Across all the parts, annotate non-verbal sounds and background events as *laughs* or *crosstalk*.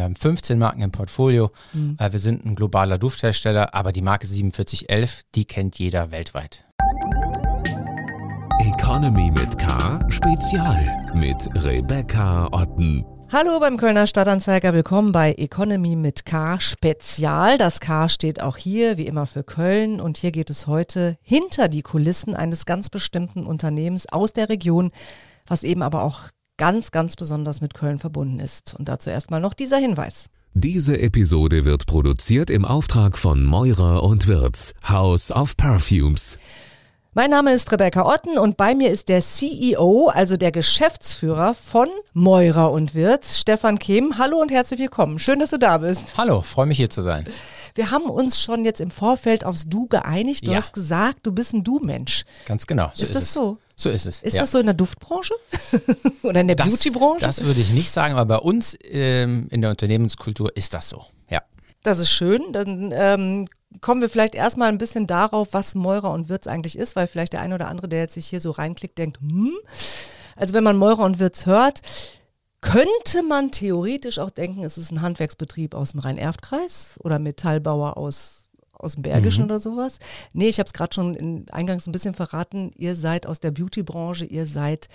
Wir haben 15 Marken im Portfolio. Mhm. Äh, wir sind ein globaler Dufthersteller, aber die Marke 4711, die kennt jeder weltweit. Economy mit K Spezial mit Rebecca Otten. Hallo beim Kölner Stadtanzeiger, willkommen bei Economy mit K Spezial. Das K steht auch hier wie immer für Köln und hier geht es heute hinter die Kulissen eines ganz bestimmten Unternehmens aus der Region, was eben aber auch ganz, ganz besonders mit Köln verbunden ist. Und dazu erstmal noch dieser Hinweis. Diese Episode wird produziert im Auftrag von Meurer und Wirz, House of Perfumes. Mein Name ist Rebecca Otten und bei mir ist der CEO, also der Geschäftsführer von Meurer und Wirz, Stefan Kehm. Hallo und herzlich willkommen. Schön, dass du da bist. Hallo, freue mich hier zu sein. Wir haben uns schon jetzt im Vorfeld aufs Du geeinigt. Du ja. hast gesagt, du bist ein Du-Mensch. Ganz genau. So ist, ist das es. so? So ist es. Ist ja. das so in der Duftbranche? *laughs* Oder in der Beautybranche? Das würde ich nicht sagen, aber bei uns ähm, in der Unternehmenskultur ist das so. Ja. Das ist schön. Dann ähm, kommen wir vielleicht erstmal ein bisschen darauf, was Meurer und Wirz eigentlich ist, weil vielleicht der eine oder andere, der jetzt sich hier so reinklickt, denkt, hm. Also wenn man Meurer und Wirz hört, könnte man theoretisch auch denken, es ist ein Handwerksbetrieb aus dem Rhein-Erft-Kreis oder Metallbauer aus, aus dem Bergischen mhm. oder sowas. Nee, ich habe es gerade schon in, eingangs ein bisschen verraten. Ihr seid aus der Beauty-Branche, ihr seid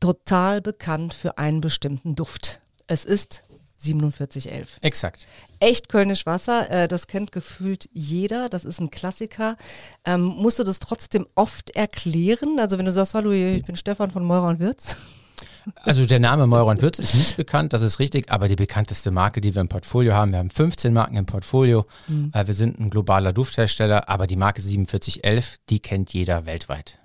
total bekannt für einen bestimmten Duft. Es ist 4711. Exakt. Echt Kölnisch Wasser, äh, das kennt gefühlt jeder, das ist ein Klassiker. Ähm, musst du das trotzdem oft erklären? Also wenn du sagst, hallo, ich bin Stefan von Meurer und Wirz. *laughs* Also der Name Meurer und Wirz ist nicht bekannt, das ist richtig, aber die bekannteste Marke, die wir im Portfolio haben, wir haben 15 Marken im Portfolio, mhm. äh, wir sind ein globaler Dufthersteller, aber die Marke 4711, die kennt jeder weltweit.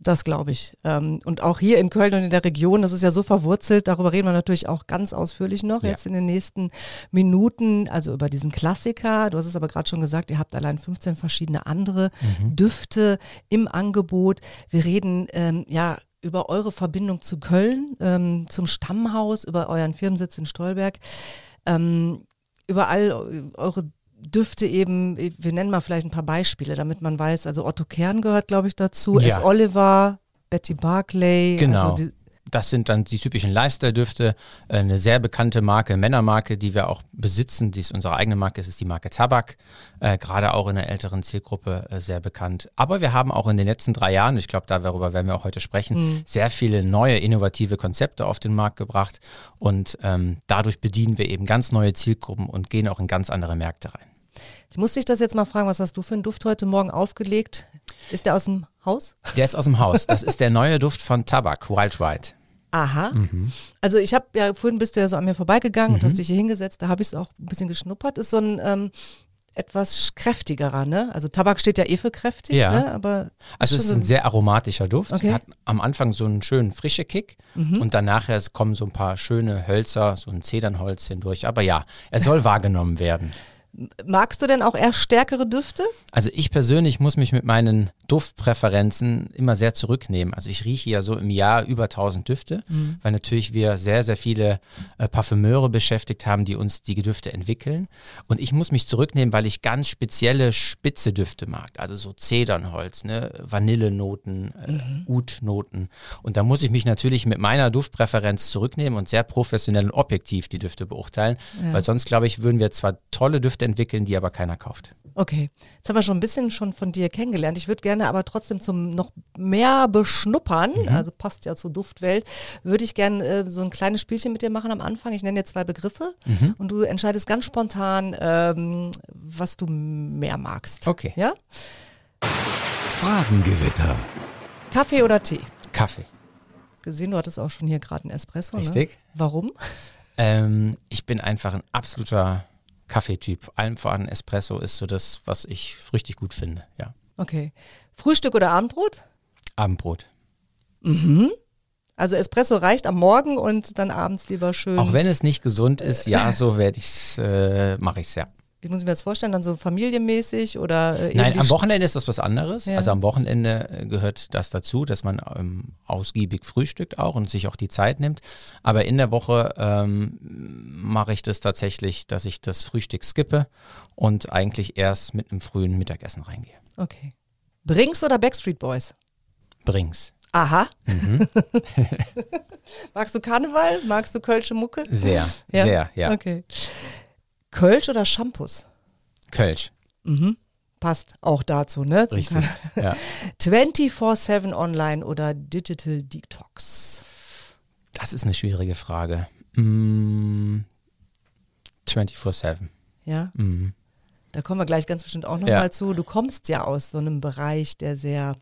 Das glaube ich. Ähm, und auch hier in Köln und in der Region, das ist ja so verwurzelt, darüber reden wir natürlich auch ganz ausführlich noch ja. jetzt in den nächsten Minuten, also über diesen Klassiker. Du hast es aber gerade schon gesagt, ihr habt allein 15 verschiedene andere mhm. Düfte im Angebot. Wir reden ähm, ja über eure Verbindung zu Köln, ähm, zum Stammhaus, über euren Firmensitz in Stolberg, ähm, über all eure Düfte eben, wir nennen mal vielleicht ein paar Beispiele, damit man weiß, also Otto Kern gehört, glaube ich, dazu, ja. S. Oliver, Betty Barclay. Genau. Also das sind dann die typischen Leisterdüfte, eine sehr bekannte Marke, Männermarke, die wir auch besitzen, die ist unsere eigene Marke, es ist die Marke Tabak, äh, gerade auch in der älteren Zielgruppe äh, sehr bekannt. Aber wir haben auch in den letzten drei Jahren, ich glaube, darüber werden wir auch heute sprechen, mhm. sehr viele neue innovative Konzepte auf den Markt gebracht und ähm, dadurch bedienen wir eben ganz neue Zielgruppen und gehen auch in ganz andere Märkte rein. Ich muss dich das jetzt mal fragen, was hast du für einen Duft heute Morgen aufgelegt? Ist der aus dem Haus? Der ist aus dem Haus. Das ist der neue Duft von Tabak, Wild White. Aha. Mhm. Also ich habe ja, vorhin bist du ja so an mir vorbeigegangen mhm. und hast dich hier hingesetzt, da habe ich es auch ein bisschen geschnuppert. Ist so ein ähm, etwas kräftigerer, ne? Also Tabak steht ja eh für kräftig, ja. ne? Aber also es ist ein sehr aromatischer Duft. Okay. Hat am Anfang so einen schönen frischen Kick mhm. und danach kommen so ein paar schöne Hölzer, so ein Zedernholz hindurch. Aber ja, er soll *laughs* wahrgenommen werden. Magst du denn auch eher stärkere Düfte? Also ich persönlich muss mich mit meinen Duftpräferenzen immer sehr zurücknehmen. Also ich rieche ja so im Jahr über 1000 Düfte, mhm. weil natürlich wir sehr, sehr viele äh, Parfümeure beschäftigt haben, die uns die Düfte entwickeln. Und ich muss mich zurücknehmen, weil ich ganz spezielle spitze Düfte mag. Also so Zedernholz, ne? Vanillenoten, äh, mhm. Udnoten. Und da muss ich mich natürlich mit meiner Duftpräferenz zurücknehmen und sehr professionell und objektiv die Düfte beurteilen. Ja. Weil sonst, glaube ich, würden wir zwar tolle Düfte entwickeln, die aber keiner kauft. Okay, jetzt haben wir schon ein bisschen schon von dir kennengelernt. Ich würde gerne aber trotzdem zum noch mehr beschnuppern, mhm. also passt ja zur Duftwelt, würde ich gerne äh, so ein kleines Spielchen mit dir machen am Anfang. Ich nenne dir zwei Begriffe mhm. und du entscheidest ganz spontan, ähm, was du mehr magst. Okay. Ja? Fragengewitter. Kaffee oder Tee? Kaffee. Gesehen, du hattest auch schon hier gerade einen Espresso. Ne? Richtig. Ne? Warum? Ähm, ich bin einfach ein absoluter Kaffeetyp. Allem voran Espresso ist so das, was ich richtig gut finde, ja. Okay. Frühstück oder Abendbrot? Abendbrot. Mhm. Also Espresso reicht am Morgen und dann abends lieber schön. Auch wenn es nicht gesund ist, ja, so werde ich äh, mache ich es ja wie muss ich mir das vorstellen, dann so familienmäßig oder? Äh, Nein, am Wochenende ist das was anderes. Ja. Also am Wochenende äh, gehört das dazu, dass man ähm, ausgiebig frühstückt auch und sich auch die Zeit nimmt. Aber in der Woche ähm, mache ich das tatsächlich, dass ich das Frühstück skippe und eigentlich erst mit einem frühen Mittagessen reingehe. Okay. Brings oder Backstreet Boys? Brings. Aha. Mhm. *laughs* Magst du Karneval? Magst du Kölsche Mucke? Sehr, ja? sehr, ja. Okay. Kölsch oder Shampoos? Kölsch. Mhm. Passt auch dazu, ne? Richtig. Ja. *laughs* 24-7 online oder Digital Detox? Das ist eine schwierige Frage. Mm, 24-7. Ja. Mhm. Da kommen wir gleich ganz bestimmt auch nochmal Ja. zu. Du kommst ja aus so einem Bereich, der sehr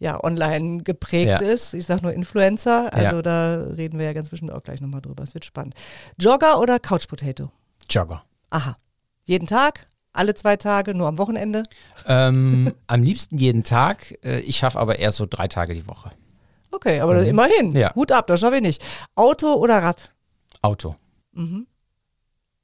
ja, online geprägt Ja. ist. Ich sag nur Influencer. Also Ja. da reden wir ja ganz bestimmt auch gleich nochmal drüber. Es wird spannend. Jogger oder Couch Potato? Jogger. Aha. Jeden Tag? Alle zwei Tage? Nur am Wochenende? Ähm, *laughs* am liebsten jeden Tag. Äh, Ich schaffe aber eher so drei Tage die Woche. Okay, aber immerhin. Mhm. Ja. Hut ab, das schaffe ich nicht. Auto oder Rad? Auto.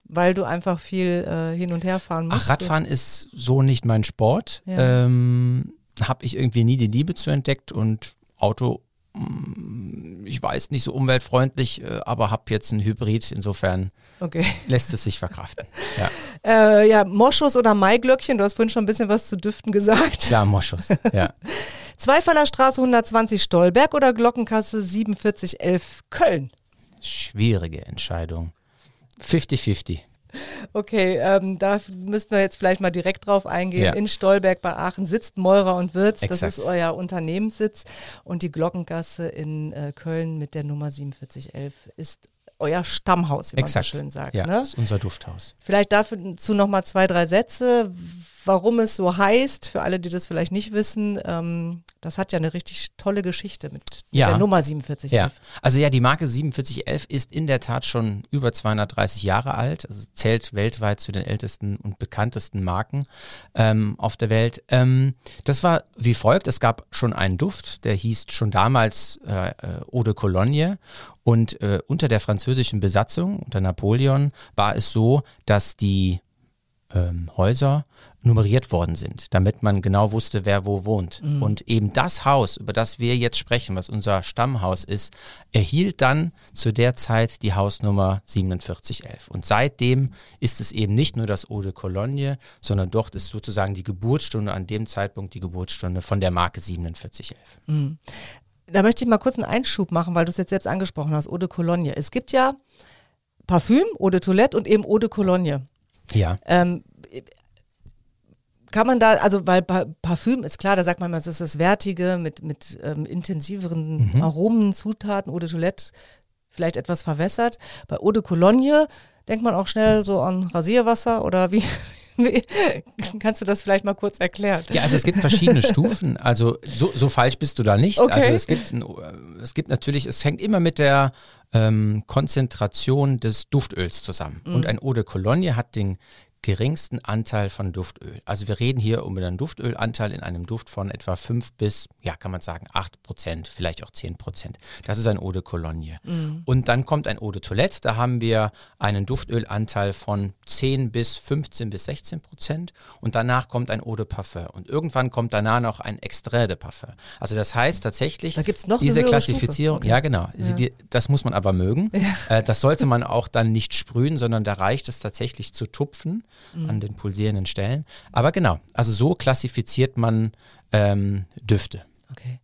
Weil du einfach viel äh, hin und her fahren musst. Ach, Radfahren ist so nicht mein Sport. Ja. Ähm, Habe ich irgendwie nie die Liebe zu entdeckt und Auto, mm, ich weiß, nicht so umweltfreundlich, äh, aber habe jetzt ein Hybrid. Insofern Okay. lässt es sich verkraften. *laughs* Ja, Äh, ja, Moschus oder Maiglöckchen? Du hast vorhin schon ein bisschen was zu Düften gesagt. klar, Moschus. Ja. *laughs* Zweifaller Straße 120 Stolberg oder Glockenkasse 4711 Köln? Schwierige Entscheidung. 50-50. Okay, ähm, da müssten wir jetzt vielleicht mal direkt drauf eingehen. Ja. In Stolberg bei Aachen sitzt Meurer und Wirz. Das Exakt. ist euer Unternehmenssitz. Und die Glockengasse in äh, Köln mit der Nummer 4711 ist euer Stammhaus, wie man Exakt. so schön sagt. Ja, Ne? das ist unser Dufthaus. Vielleicht dazu noch mal zwei, drei Sätze, warum es so heißt, für alle, die das vielleicht nicht wissen. Ähm, das hat ja eine richtig tolle Geschichte mit Ja. der Nummer 4711. Ja, also ja, die Marke 4711 ist in der Tat schon über 230 Jahre alt, also zählt weltweit zu den ältesten und bekanntesten Marken ähm, auf der Welt. Ähm, das war wie folgt, es gab schon einen Duft, der hieß schon damals äh, äh, Eau de Cologne und äh, unter der französischen Besatzung, unter Napoleon, war es so, dass die ähm, Häuser nummeriert worden sind, damit man genau wusste, wer wo wohnt. Und eben das Haus, über das wir jetzt sprechen, was unser Stammhaus ist, erhielt dann zu der Zeit die Hausnummer 4711. Und seitdem ist es eben nicht nur das Eau de Cologne, sondern dort ist sozusagen die Geburtsstunde, an dem Zeitpunkt die Geburtsstunde von der Marke 4711. Da möchte ich mal kurz einen Einschub machen, weil du es jetzt selbst angesprochen hast, Eau de Cologne. Es gibt ja Parfüm, Eau de Toilette und eben Eau de Cologne. Ja. Ähm, kann man da, also weil pa Parfüm ist klar, da sagt man, es ist das Wertige mit, mit ähm, intensiveren Aromen, Zutaten, Eau de Toilette vielleicht etwas verwässert. Bei Eau de Cologne denkt man auch schnell so an Rasierwasser oder wie *laughs* kannst du das vielleicht mal kurz erklären? Ja, also es gibt verschiedene *laughs* Stufen. Also so, so falsch bist du da nicht. Okay. Also es gibt, ein, es gibt natürlich, es hängt immer mit der ähm, Konzentration des Duftöls zusammen. Und ein Eau de Cologne hat den geringsten Anteil von Duftöl. Also wir reden hier um einen Duftölanteil in einem Duft von etwa 5 bis, ja kann man sagen, 8 Prozent, vielleicht auch 10 Prozent. Das ist ein Eau de Cologne. Und dann kommt ein Eau de Toilette, da haben wir einen Duftölanteil von 10 bis 15 bis 16 Prozent und danach kommt ein Eau de Parfum und irgendwann kommt danach noch ein Extrait de Parfum. Also das heißt tatsächlich, Da gibt's noch diese Klassifizierung. Okay. ja genau, Sie- die, das muss man aber mögen. Äh, das sollte man auch dann nicht sprühen, sondern da reicht es tatsächlich zu tupfen Mhm. an den pulsierenden Stellen. Aber genau, also so klassifiziert man ähm, Düfte. Okay.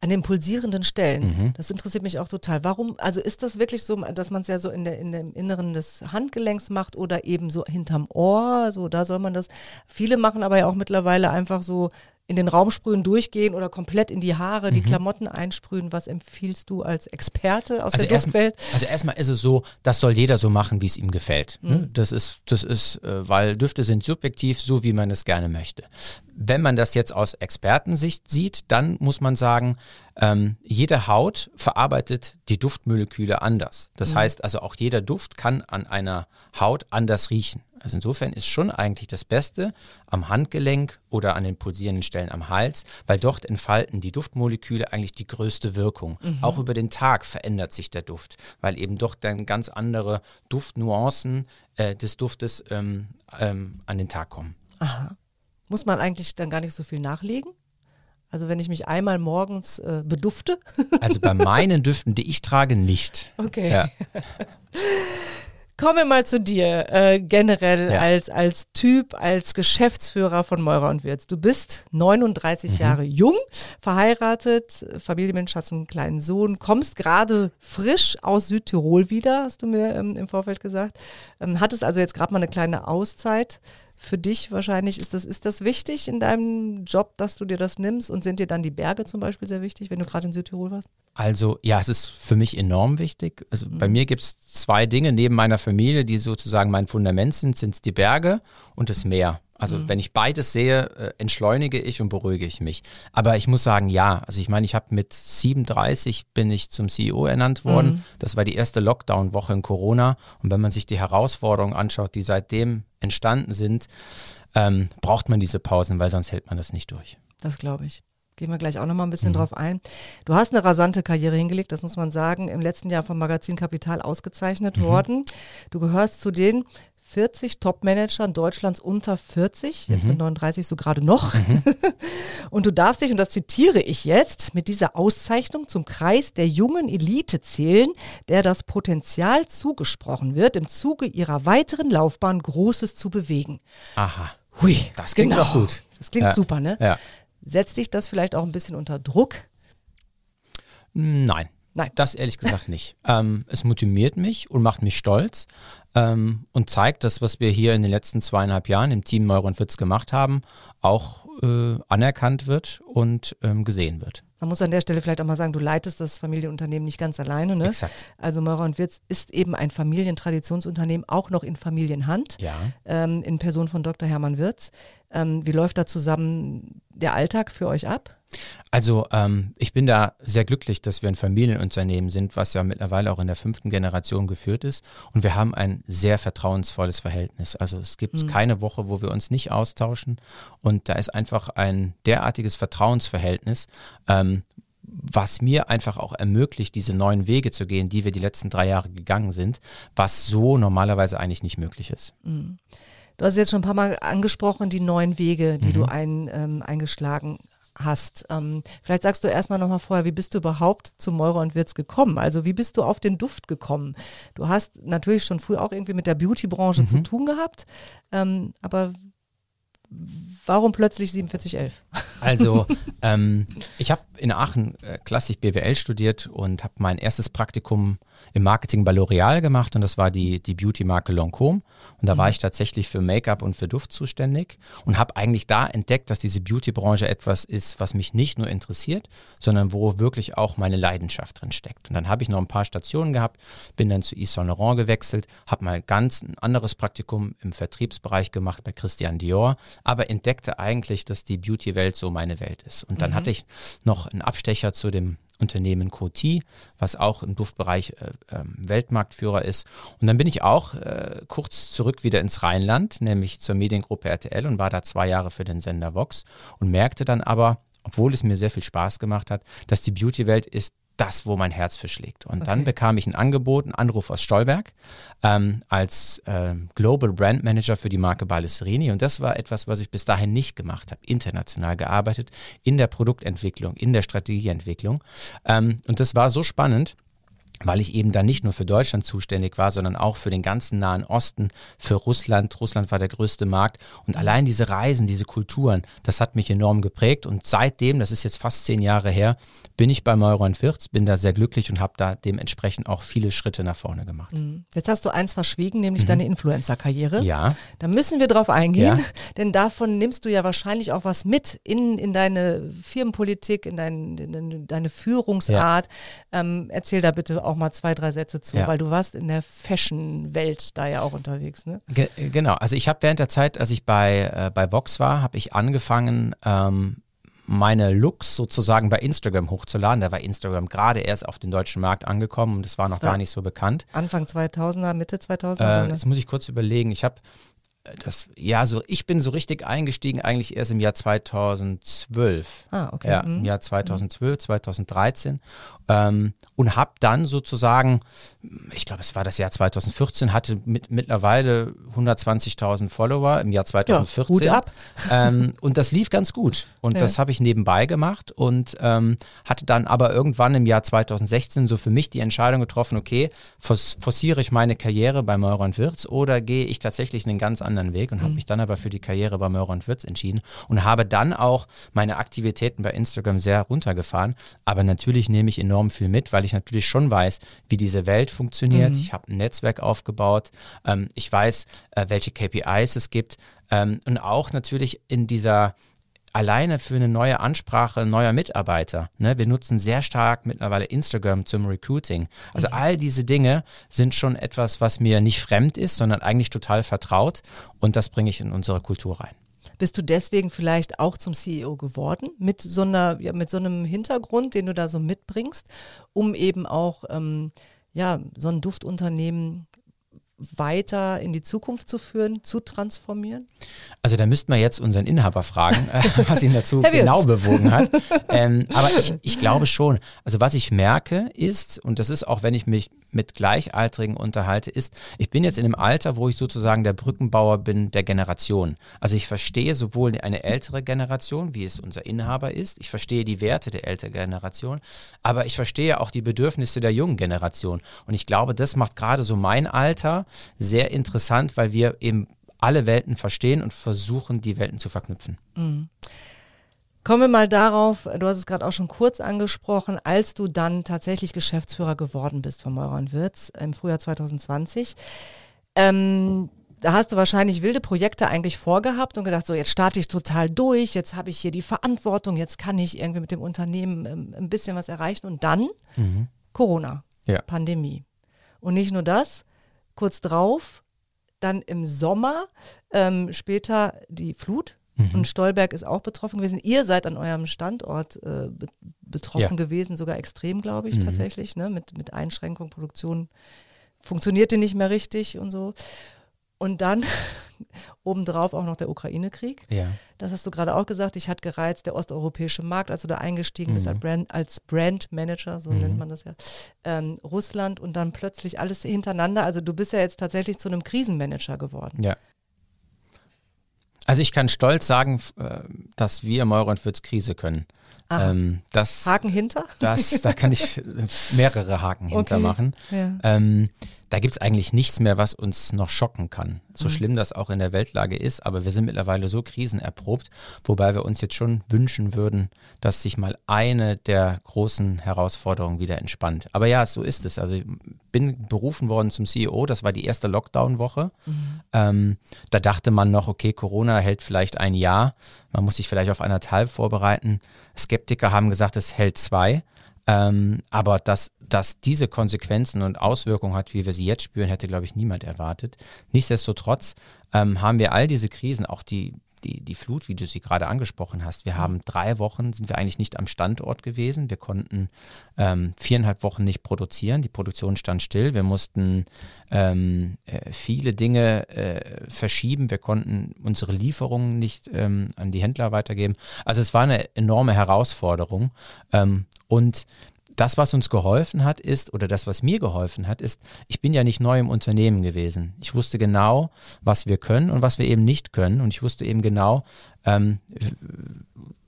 An den pulsierenden Stellen, Mhm. das interessiert mich auch total. Warum, also ist das wirklich so, dass man es ja so in, der, in dem Inneren des Handgelenks macht oder eben so hinterm Ohr, so da soll man das. Viele machen aber ja auch mittlerweile einfach so in den Raum sprühen, durchgehen oder komplett in die Haare, Mhm. die Klamotten einsprühen. Was empfiehlst du als Experte aus Also der erst- Duftwelt? Also erstmal ist es so, das soll jeder so machen, wie es ihm gefällt. Mhm. Ne? Das ist, das ist, äh, weil Düfte sind subjektiv, so wie man es gerne möchte. Wenn man das jetzt aus Expertensicht sieht, dann muss man sagen, ähm, jede Haut verarbeitet die Duftmoleküle anders. Das heißt also auch jeder Duft kann an einer Haut anders riechen. Also insofern ist schon eigentlich das Beste am Handgelenk oder an den pulsierenden Stellen am Hals, weil dort entfalten die Duftmoleküle eigentlich die größte Wirkung. Auch über den Tag verändert sich der Duft, weil eben doch dann ganz andere Duftnuancen äh, des Duftes ähm, ähm, an den Tag kommen. Muss man eigentlich dann gar nicht so viel nachlegen? Also wenn ich mich einmal morgens äh, bedufte? Also bei meinen Düften, die ich trage, nicht. *laughs* Okay. Ja. *laughs* Kommen wir mal zu dir, äh, generell ja. als, als Typ, als Geschäftsführer von Meurer und Wirz. Du bist 39 mhm. Jahre jung, verheiratet, Familienmensch, hast einen kleinen Sohn, kommst gerade frisch aus Südtirol wieder, hast du mir ähm, im Vorfeld gesagt. Ähm, hattest also jetzt gerade mal eine kleine Auszeit für dich wahrscheinlich, ist das, ist das wichtig in deinem Job, dass du dir das nimmst? Und sind dir dann die Berge zum Beispiel sehr wichtig, wenn du gerade in Südtirol warst? Also ja, es ist für mich enorm wichtig. Also mhm. bei mir gibt es zwei Dinge neben meiner Familie, die sozusagen mein Fundament sind, sind es die Berge und das Meer. Also mhm. wenn ich beides sehe, äh, entschleunige ich und beruhige ich mich. Aber ich muss sagen, ja. Also ich meine, ich habe mit 37 bin ich zum CEO ernannt worden. Mhm. Das war die erste Lockdown-Woche in Corona. Und wenn man sich die Herausforderungen anschaut, die seitdem entstanden sind, ähm, braucht man diese Pausen, weil sonst hält man das nicht durch. Das glaube ich. Gehen wir gleich auch nochmal ein bisschen mhm. drauf ein. Du hast eine rasante Karriere hingelegt, das muss man sagen, im letzten Jahr vom Magazin Kapital ausgezeichnet mhm. worden. Du gehörst zu den 40 Top-Managern Deutschlands unter 40, jetzt mhm. mit 39 so gerade noch. Mhm. *laughs* und du darfst dich, und das zitiere ich jetzt, mit dieser Auszeichnung zum Kreis der jungen Elite zählen, der das Potenzial zugesprochen wird, im Zuge ihrer weiteren Laufbahn Großes zu bewegen. Aha. Hui, das klingt genau. doch gut. Das klingt ja. super, ne? Ja. Setzt dich das vielleicht auch ein bisschen unter Druck? Nein. Nein. Das ehrlich gesagt nicht. Ähm, es motiviert mich und macht mich stolz ähm, und zeigt, dass was wir hier in den letzten zweieinhalb Jahren im Team Neuron Fitz gemacht haben, auch äh, anerkannt wird und ähm, gesehen wird. Man muss an der Stelle vielleicht auch mal sagen, du leitest das Familienunternehmen nicht ganz alleine. Ne? Exakt. Also Meurer und Wirz ist eben ein Familientradtionsunternehmen, auch noch in Familienhand, ja. ähm, in Person von Dr. Hermann Wirz. Ähm, wie läuft da zusammen der Alltag für euch ab? Also ähm, ich bin da sehr glücklich, dass wir ein Familienunternehmen sind, was ja mittlerweile auch in der fünften Generation geführt ist. Und wir haben ein sehr vertrauensvolles Verhältnis. Also es gibt mhm. keine Woche, wo wir uns nicht austauschen. Und da ist einfach ein derartiges Vertrauensverhältnis, ähm, was mir einfach auch ermöglicht, diese neuen Wege zu gehen, die wir die letzten drei Jahre gegangen sind, was so normalerweise eigentlich nicht möglich ist. Mhm. Du hast jetzt schon ein paar Mal angesprochen, die neuen Wege, die mhm. du ein, ähm, eingeschlagen hast. Ähm, vielleicht sagst du erstmal nochmal vorher, wie bist du überhaupt zu Meurer und Wirz gekommen? Also wie bist du auf den Duft gekommen? Du hast natürlich schon früh auch irgendwie mit der Beauty-Branche mhm. zu tun gehabt, ähm, aber warum plötzlich 4711? Also *laughs* ähm, ich habe in Aachen äh, klassisch BWL studiert und habe mein erstes Praktikum im Marketing bei L'Oreal gemacht und das war die, die Beauty-Marke Lancôme. Und da mhm. war ich tatsächlich für Make-up und für Duft zuständig und habe eigentlich da entdeckt, dass diese Beauty-Branche etwas ist, was mich nicht nur interessiert, sondern wo wirklich auch meine Leidenschaft drin steckt. Und dann habe ich noch ein paar Stationen gehabt, bin dann zu Yves Saint Laurent gewechselt, habe mal ganz ein anderes Praktikum im Vertriebsbereich gemacht bei Christian Dior, aber entdeckte eigentlich, dass die Beauty-Welt so meine Welt ist. Und dann mhm. hatte ich noch einen Abstecher zu dem Unternehmen Coty, was auch im Duftbereich äh, äh, Weltmarktführer ist. Und dann bin ich auch äh, kurz zurück wieder ins Rheinland, nämlich zur Mediengruppe RTL und war da zwei Jahre für den Sender Vox und merkte dann aber, obwohl es mir sehr viel Spaß gemacht hat, dass die Beauty-Welt ist das, wo mein Herz für schlägt. Und okay. dann bekam ich ein Angebot, einen Anruf aus Stolberg ähm, als äh, Global Brand Manager für die Marke Ballerini. Und das war etwas, was ich bis dahin nicht gemacht habe. International gearbeitet, in der Produktentwicklung, in der Strategieentwicklung. Ähm, und das war so spannend weil ich eben dann nicht nur für Deutschland zuständig war, sondern auch für den ganzen Nahen Osten, für Russland. Russland war der größte Markt. Und allein diese Reisen, diese Kulturen, das hat mich enorm geprägt. Und seitdem, das ist jetzt fast zehn Jahre her, bin ich bei Meuron Firz, bin da sehr glücklich und habe da dementsprechend auch viele Schritte nach vorne gemacht. Mhm. Jetzt hast du eins verschwiegen, nämlich mhm. deine Influencer-Karriere. Ja. Da müssen wir drauf eingehen, ja. *laughs* denn davon nimmst du ja wahrscheinlich auch was mit in, in deine Firmenpolitik, in, dein, in deine Führungsart. Ja. Ähm, erzähl da bitte auch mal zwei, drei Sätze zu, ja. weil du warst in der Fashion-Welt da ja auch unterwegs. Ne? Ge genau, also ich habe während der Zeit, als ich bei, äh, bei Vox war, habe ich angefangen, ähm, meine Looks sozusagen bei Instagram hochzuladen. Da war Instagram gerade erst auf den deutschen Markt angekommen und das war noch das war gar nicht so bekannt. Anfang 2000er, Mitte 2000er? Äh, jetzt muss ich kurz überlegen. Ich habe das, ja, so, ich bin so richtig eingestiegen eigentlich erst im Jahr 2012. Ah, okay. Ja, im Jahr 2012, 2013. Ähm, und habe dann sozusagen, ich glaube, es war das Jahr 2014, hatte mit, mittlerweile 120.000 Follower im Jahr 2014. Ja, Hut ab. Ähm, und das lief ganz gut. Und ja. das habe ich nebenbei gemacht und ähm, hatte dann aber irgendwann im Jahr 2016 so für mich die Entscheidung getroffen, okay, forciere ich meine Karriere bei Meurer und Wirtz oder gehe ich tatsächlich einen ganz anderen Weg und mhm. habe mich dann aber für die Karriere bei Meurer und Wirtz entschieden und habe dann auch meine Aktivitäten bei Instagram sehr runtergefahren. Aber natürlich nehme ich enorm enorm viel mit, weil ich natürlich schon weiß, wie diese Welt funktioniert. Mhm. Ich habe ein Netzwerk aufgebaut. Ähm, ich weiß, äh, welche KPIs es gibt. Ähm, und auch natürlich in dieser alleine für eine neue Ansprache neuer Mitarbeiter. Ne? Wir nutzen sehr stark mittlerweile Instagram zum Recruiting. Also mhm. all diese Dinge sind schon etwas, was mir nicht fremd ist, sondern eigentlich total vertraut und das bringe ich in unsere Kultur rein. Bist du deswegen vielleicht auch zum CEO geworden, mit so, einer, ja, mit so einem Hintergrund, den du da so mitbringst, um eben auch ähm, ja, so ein Duftunternehmen weiter in die Zukunft zu führen, zu transformieren? Also da müssten wir jetzt unseren Inhaber fragen, *laughs* was ihn dazu genau bewogen hat. *laughs* Ähm, aber ich, ich glaube schon. Also was ich merke ist, und das ist auch, wenn ich mich mit Gleichaltrigen unterhalte, ist, ich bin jetzt in einem Alter, wo ich sozusagen der Brückenbauer bin der Generation. Also ich verstehe sowohl eine ältere Generation, wie es unser Inhaber ist, ich verstehe die Werte der älteren Generation, aber ich verstehe auch die Bedürfnisse der jungen Generation. Und ich glaube, das macht gerade so mein Alter sehr interessant, weil wir eben alle Welten verstehen und versuchen, die Welten zu verknüpfen. Mhm. Kommen wir mal darauf, du hast es gerade auch schon kurz angesprochen, als du dann tatsächlich Geschäftsführer geworden bist von Meurer und Wirtz im Frühjahr 2020. Ähm, da hast du wahrscheinlich wilde Projekte eigentlich vorgehabt und gedacht, so jetzt starte ich total durch, jetzt habe ich hier die Verantwortung, jetzt kann ich irgendwie mit dem Unternehmen ähm, ein bisschen was erreichen und dann mhm. Corona, ja. Pandemie. Und nicht nur das, kurz drauf, dann im Sommer, ähm, später die Flut Mhm. Und Stolberg ist auch betroffen gewesen. Ihr seid an eurem Standort äh, be betroffen ja. gewesen, sogar extrem, glaube ich, mhm. tatsächlich, ne? mit, mit Einschränkung, Produktion funktionierte nicht mehr richtig und so. Und dann *laughs* obendrauf auch noch der Ukraine-Krieg. Ja. Das hast du gerade auch gesagt. Ich hatte gereizt, der osteuropäische Markt, als du da eingestiegen mhm. bist als Brand, als Brand Manager, so mhm. nennt man das ja, ähm, Russland und dann plötzlich alles hintereinander. Also du bist ja jetzt tatsächlich zu einem Krisenmanager geworden. Ja. Also ich kann stolz sagen, äh, dass wir und Würz Krise können. Ähm, das, Haken hinter? Das, da kann ich *laughs* mehrere Haken hinter okay. machen. Ja. Ähm, da gibt es eigentlich nichts mehr, was uns noch schocken kann. So mhm. schlimm das auch in der Weltlage ist, aber wir sind mittlerweile so krisenerprobt, wobei wir uns jetzt schon wünschen würden, dass sich mal eine der großen Herausforderungen wieder entspannt. Aber ja, so ist es. Also ich bin berufen worden zum CEO, das war die erste Lockdown-Woche. Mhm. Ähm, da dachte man noch, okay, Corona hält vielleicht ein Jahr, man muss sich vielleicht auf anderthalb vorbereiten. Skeptiker haben gesagt, es hält zwei. Ähm, aber dass, dass diese Konsequenzen und Auswirkungen hat, wie wir sie jetzt spüren, hätte, glaube ich, niemand erwartet. Nichtsdestotrotz ähm, haben wir all diese Krisen, auch die, die, die Flut, wie du sie gerade angesprochen hast. Wir haben drei Wochen, sind wir eigentlich nicht am Standort gewesen. Wir konnten ähm, viereinhalb Wochen nicht produzieren. Die Produktion stand still. Wir mussten ähm, äh, viele Dinge äh, verschieben. Wir konnten unsere Lieferungen nicht ähm, an die Händler weitergeben. Also es war eine enorme Herausforderung. Ähm, und das, was uns geholfen hat, ist, oder das, was mir geholfen hat, ist, ich bin ja nicht neu im Unternehmen gewesen. Ich wusste genau, was wir können und was wir eben nicht können. Und ich wusste eben genau, ähm,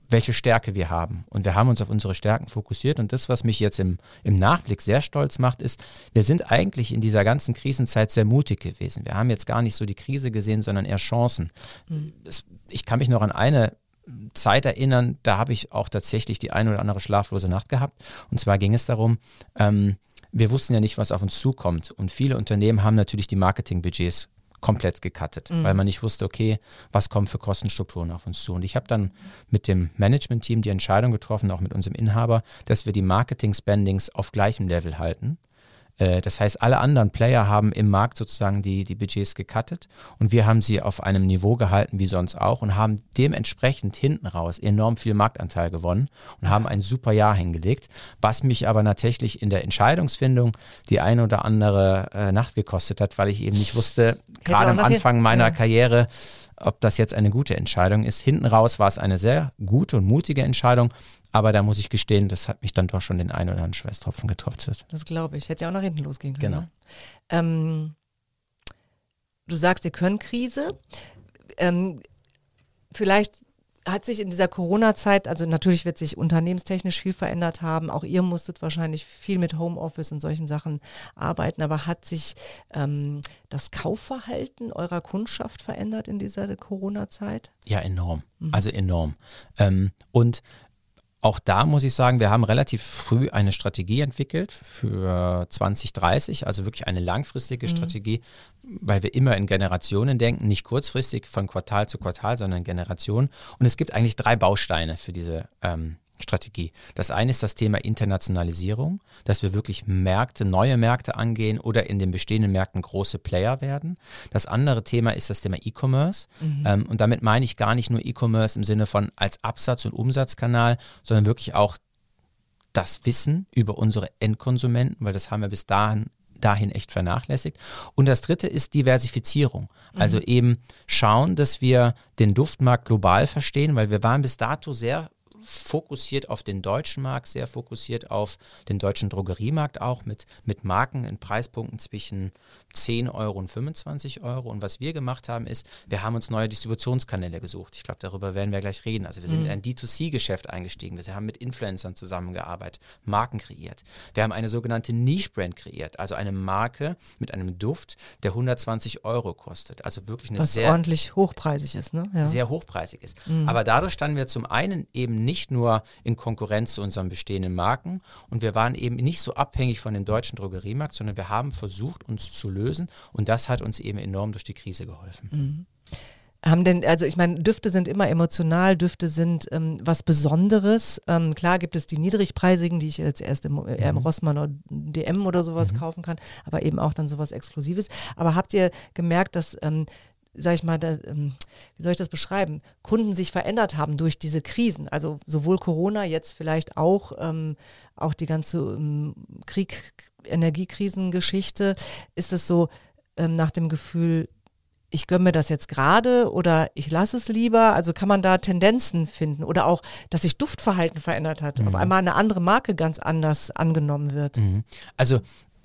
welche Stärke wir haben. Und wir haben uns auf unsere Stärken fokussiert. Und das, was mich jetzt im, im Nachblick sehr stolz macht, ist, wir sind eigentlich in dieser ganzen Krisenzeit sehr mutig gewesen. Wir haben jetzt gar nicht so die Krise gesehen, sondern eher Chancen. Mhm. Ich kann mich noch an eine Zeit erinnern, da habe ich auch tatsächlich die eine oder andere schlaflose Nacht gehabt. Und zwar ging es darum, ähm, wir wussten ja nicht, was auf uns zukommt. Und viele Unternehmen haben natürlich die Marketingbudgets komplett gecuttet, mhm. weil man nicht wusste, okay, was kommt für Kostenstrukturen auf uns zu. Und ich habe dann mit dem Management-Team die Entscheidung getroffen, auch mit unserem Inhaber, dass wir die Marketing-Spendings auf gleichem Level halten das heißt, alle anderen Player haben im Markt sozusagen die, die Budgets gecuttet und wir haben sie auf einem Niveau gehalten wie sonst auch und haben dementsprechend hinten raus enorm viel Marktanteil gewonnen und haben ein super Jahr hingelegt, was mich aber tatsächlich in der Entscheidungsfindung die eine oder andere äh, Nacht gekostet hat, weil ich eben nicht wusste, gerade am Anfang meiner ja. Karriere, ob das jetzt eine gute Entscheidung ist. Hinten raus war es eine sehr gute und mutige Entscheidung, aber da muss ich gestehen, das hat mich dann doch schon den einen oder anderen Schweißtropfen getroffen. Das glaube ich. Hätte ja auch nach hinten losgehen können. Genau. Ne? Ähm, du sagst, ihr könnt Krise. Ähm, vielleicht hat sich in dieser Corona-Zeit, also natürlich wird sich unternehmenstechnisch viel verändert haben. Auch ihr musstet wahrscheinlich viel mit Homeoffice und solchen Sachen arbeiten. Aber hat sich ähm, das Kaufverhalten eurer Kundschaft verändert in dieser Corona-Zeit? Ja, enorm. Mhm. Also enorm. Ähm, und auch da muss ich sagen, wir haben relativ früh eine Strategie entwickelt für 2030, also wirklich eine langfristige mhm. Strategie, weil wir immer in Generationen denken, nicht kurzfristig von Quartal zu Quartal, sondern in Generationen. Und es gibt eigentlich drei Bausteine für diese ähm, Strategie. Das eine ist das Thema Internationalisierung, dass wir wirklich Märkte, neue Märkte angehen oder in den bestehenden Märkten große Player werden. Das andere Thema ist das Thema E-Commerce. Mhm. Ähm, und damit meine ich gar nicht nur E-Commerce im Sinne von als Absatz- und Umsatzkanal, sondern wirklich auch das Wissen über unsere Endkonsumenten, weil das haben wir bis dahin dahin echt vernachlässigt. Und das dritte ist Diversifizierung. Also mhm. eben schauen, dass wir den Duftmarkt global verstehen, weil wir waren bis dato sehr fokussiert auf den deutschen Markt, sehr fokussiert auf den deutschen Drogeriemarkt auch mit, mit Marken in Preispunkten zwischen 10 Euro und 25 Euro. Und was wir gemacht haben, ist, wir haben uns neue Distributionskanäle gesucht. Ich glaube, darüber werden wir gleich reden. Also wir sind mhm. in ein D2C-Geschäft eingestiegen. Wir haben mit Influencern zusammengearbeitet, Marken kreiert. Wir haben eine sogenannte Niche-Brand kreiert, also eine Marke mit einem Duft, der 120 Euro kostet. Also wirklich eine was sehr ordentlich hochpreisig ist, ne? Ja. Sehr hochpreisig ist. Mhm. Aber dadurch standen wir zum einen eben nicht nicht nur in Konkurrenz zu unseren bestehenden Marken und wir waren eben nicht so abhängig von dem deutschen Drogeriemarkt, sondern wir haben versucht, uns zu lösen und das hat uns eben enorm durch die Krise geholfen. Mhm. Haben denn, also ich meine, Düfte sind immer emotional, Düfte sind ähm, was Besonderes. Ähm, klar gibt es die niedrigpreisigen, die ich jetzt erst im, äh, im mhm. Rossmann oder DM oder sowas mhm. kaufen kann, aber eben auch dann sowas Exklusives. Aber habt ihr gemerkt, dass ähm, sag ich mal, da, ähm, wie soll ich das beschreiben, Kunden sich verändert haben durch diese Krisen. Also sowohl Corona, jetzt vielleicht auch, ähm, auch die ganze ähm, Krieg, Energiekrisengeschichte. Ist es so ähm, nach dem Gefühl, ich gönne mir das jetzt gerade oder ich lasse es lieber? Also kann man da Tendenzen finden oder auch, dass sich Duftverhalten verändert hat, mhm. auf einmal eine andere Marke ganz anders angenommen wird? Mhm. Also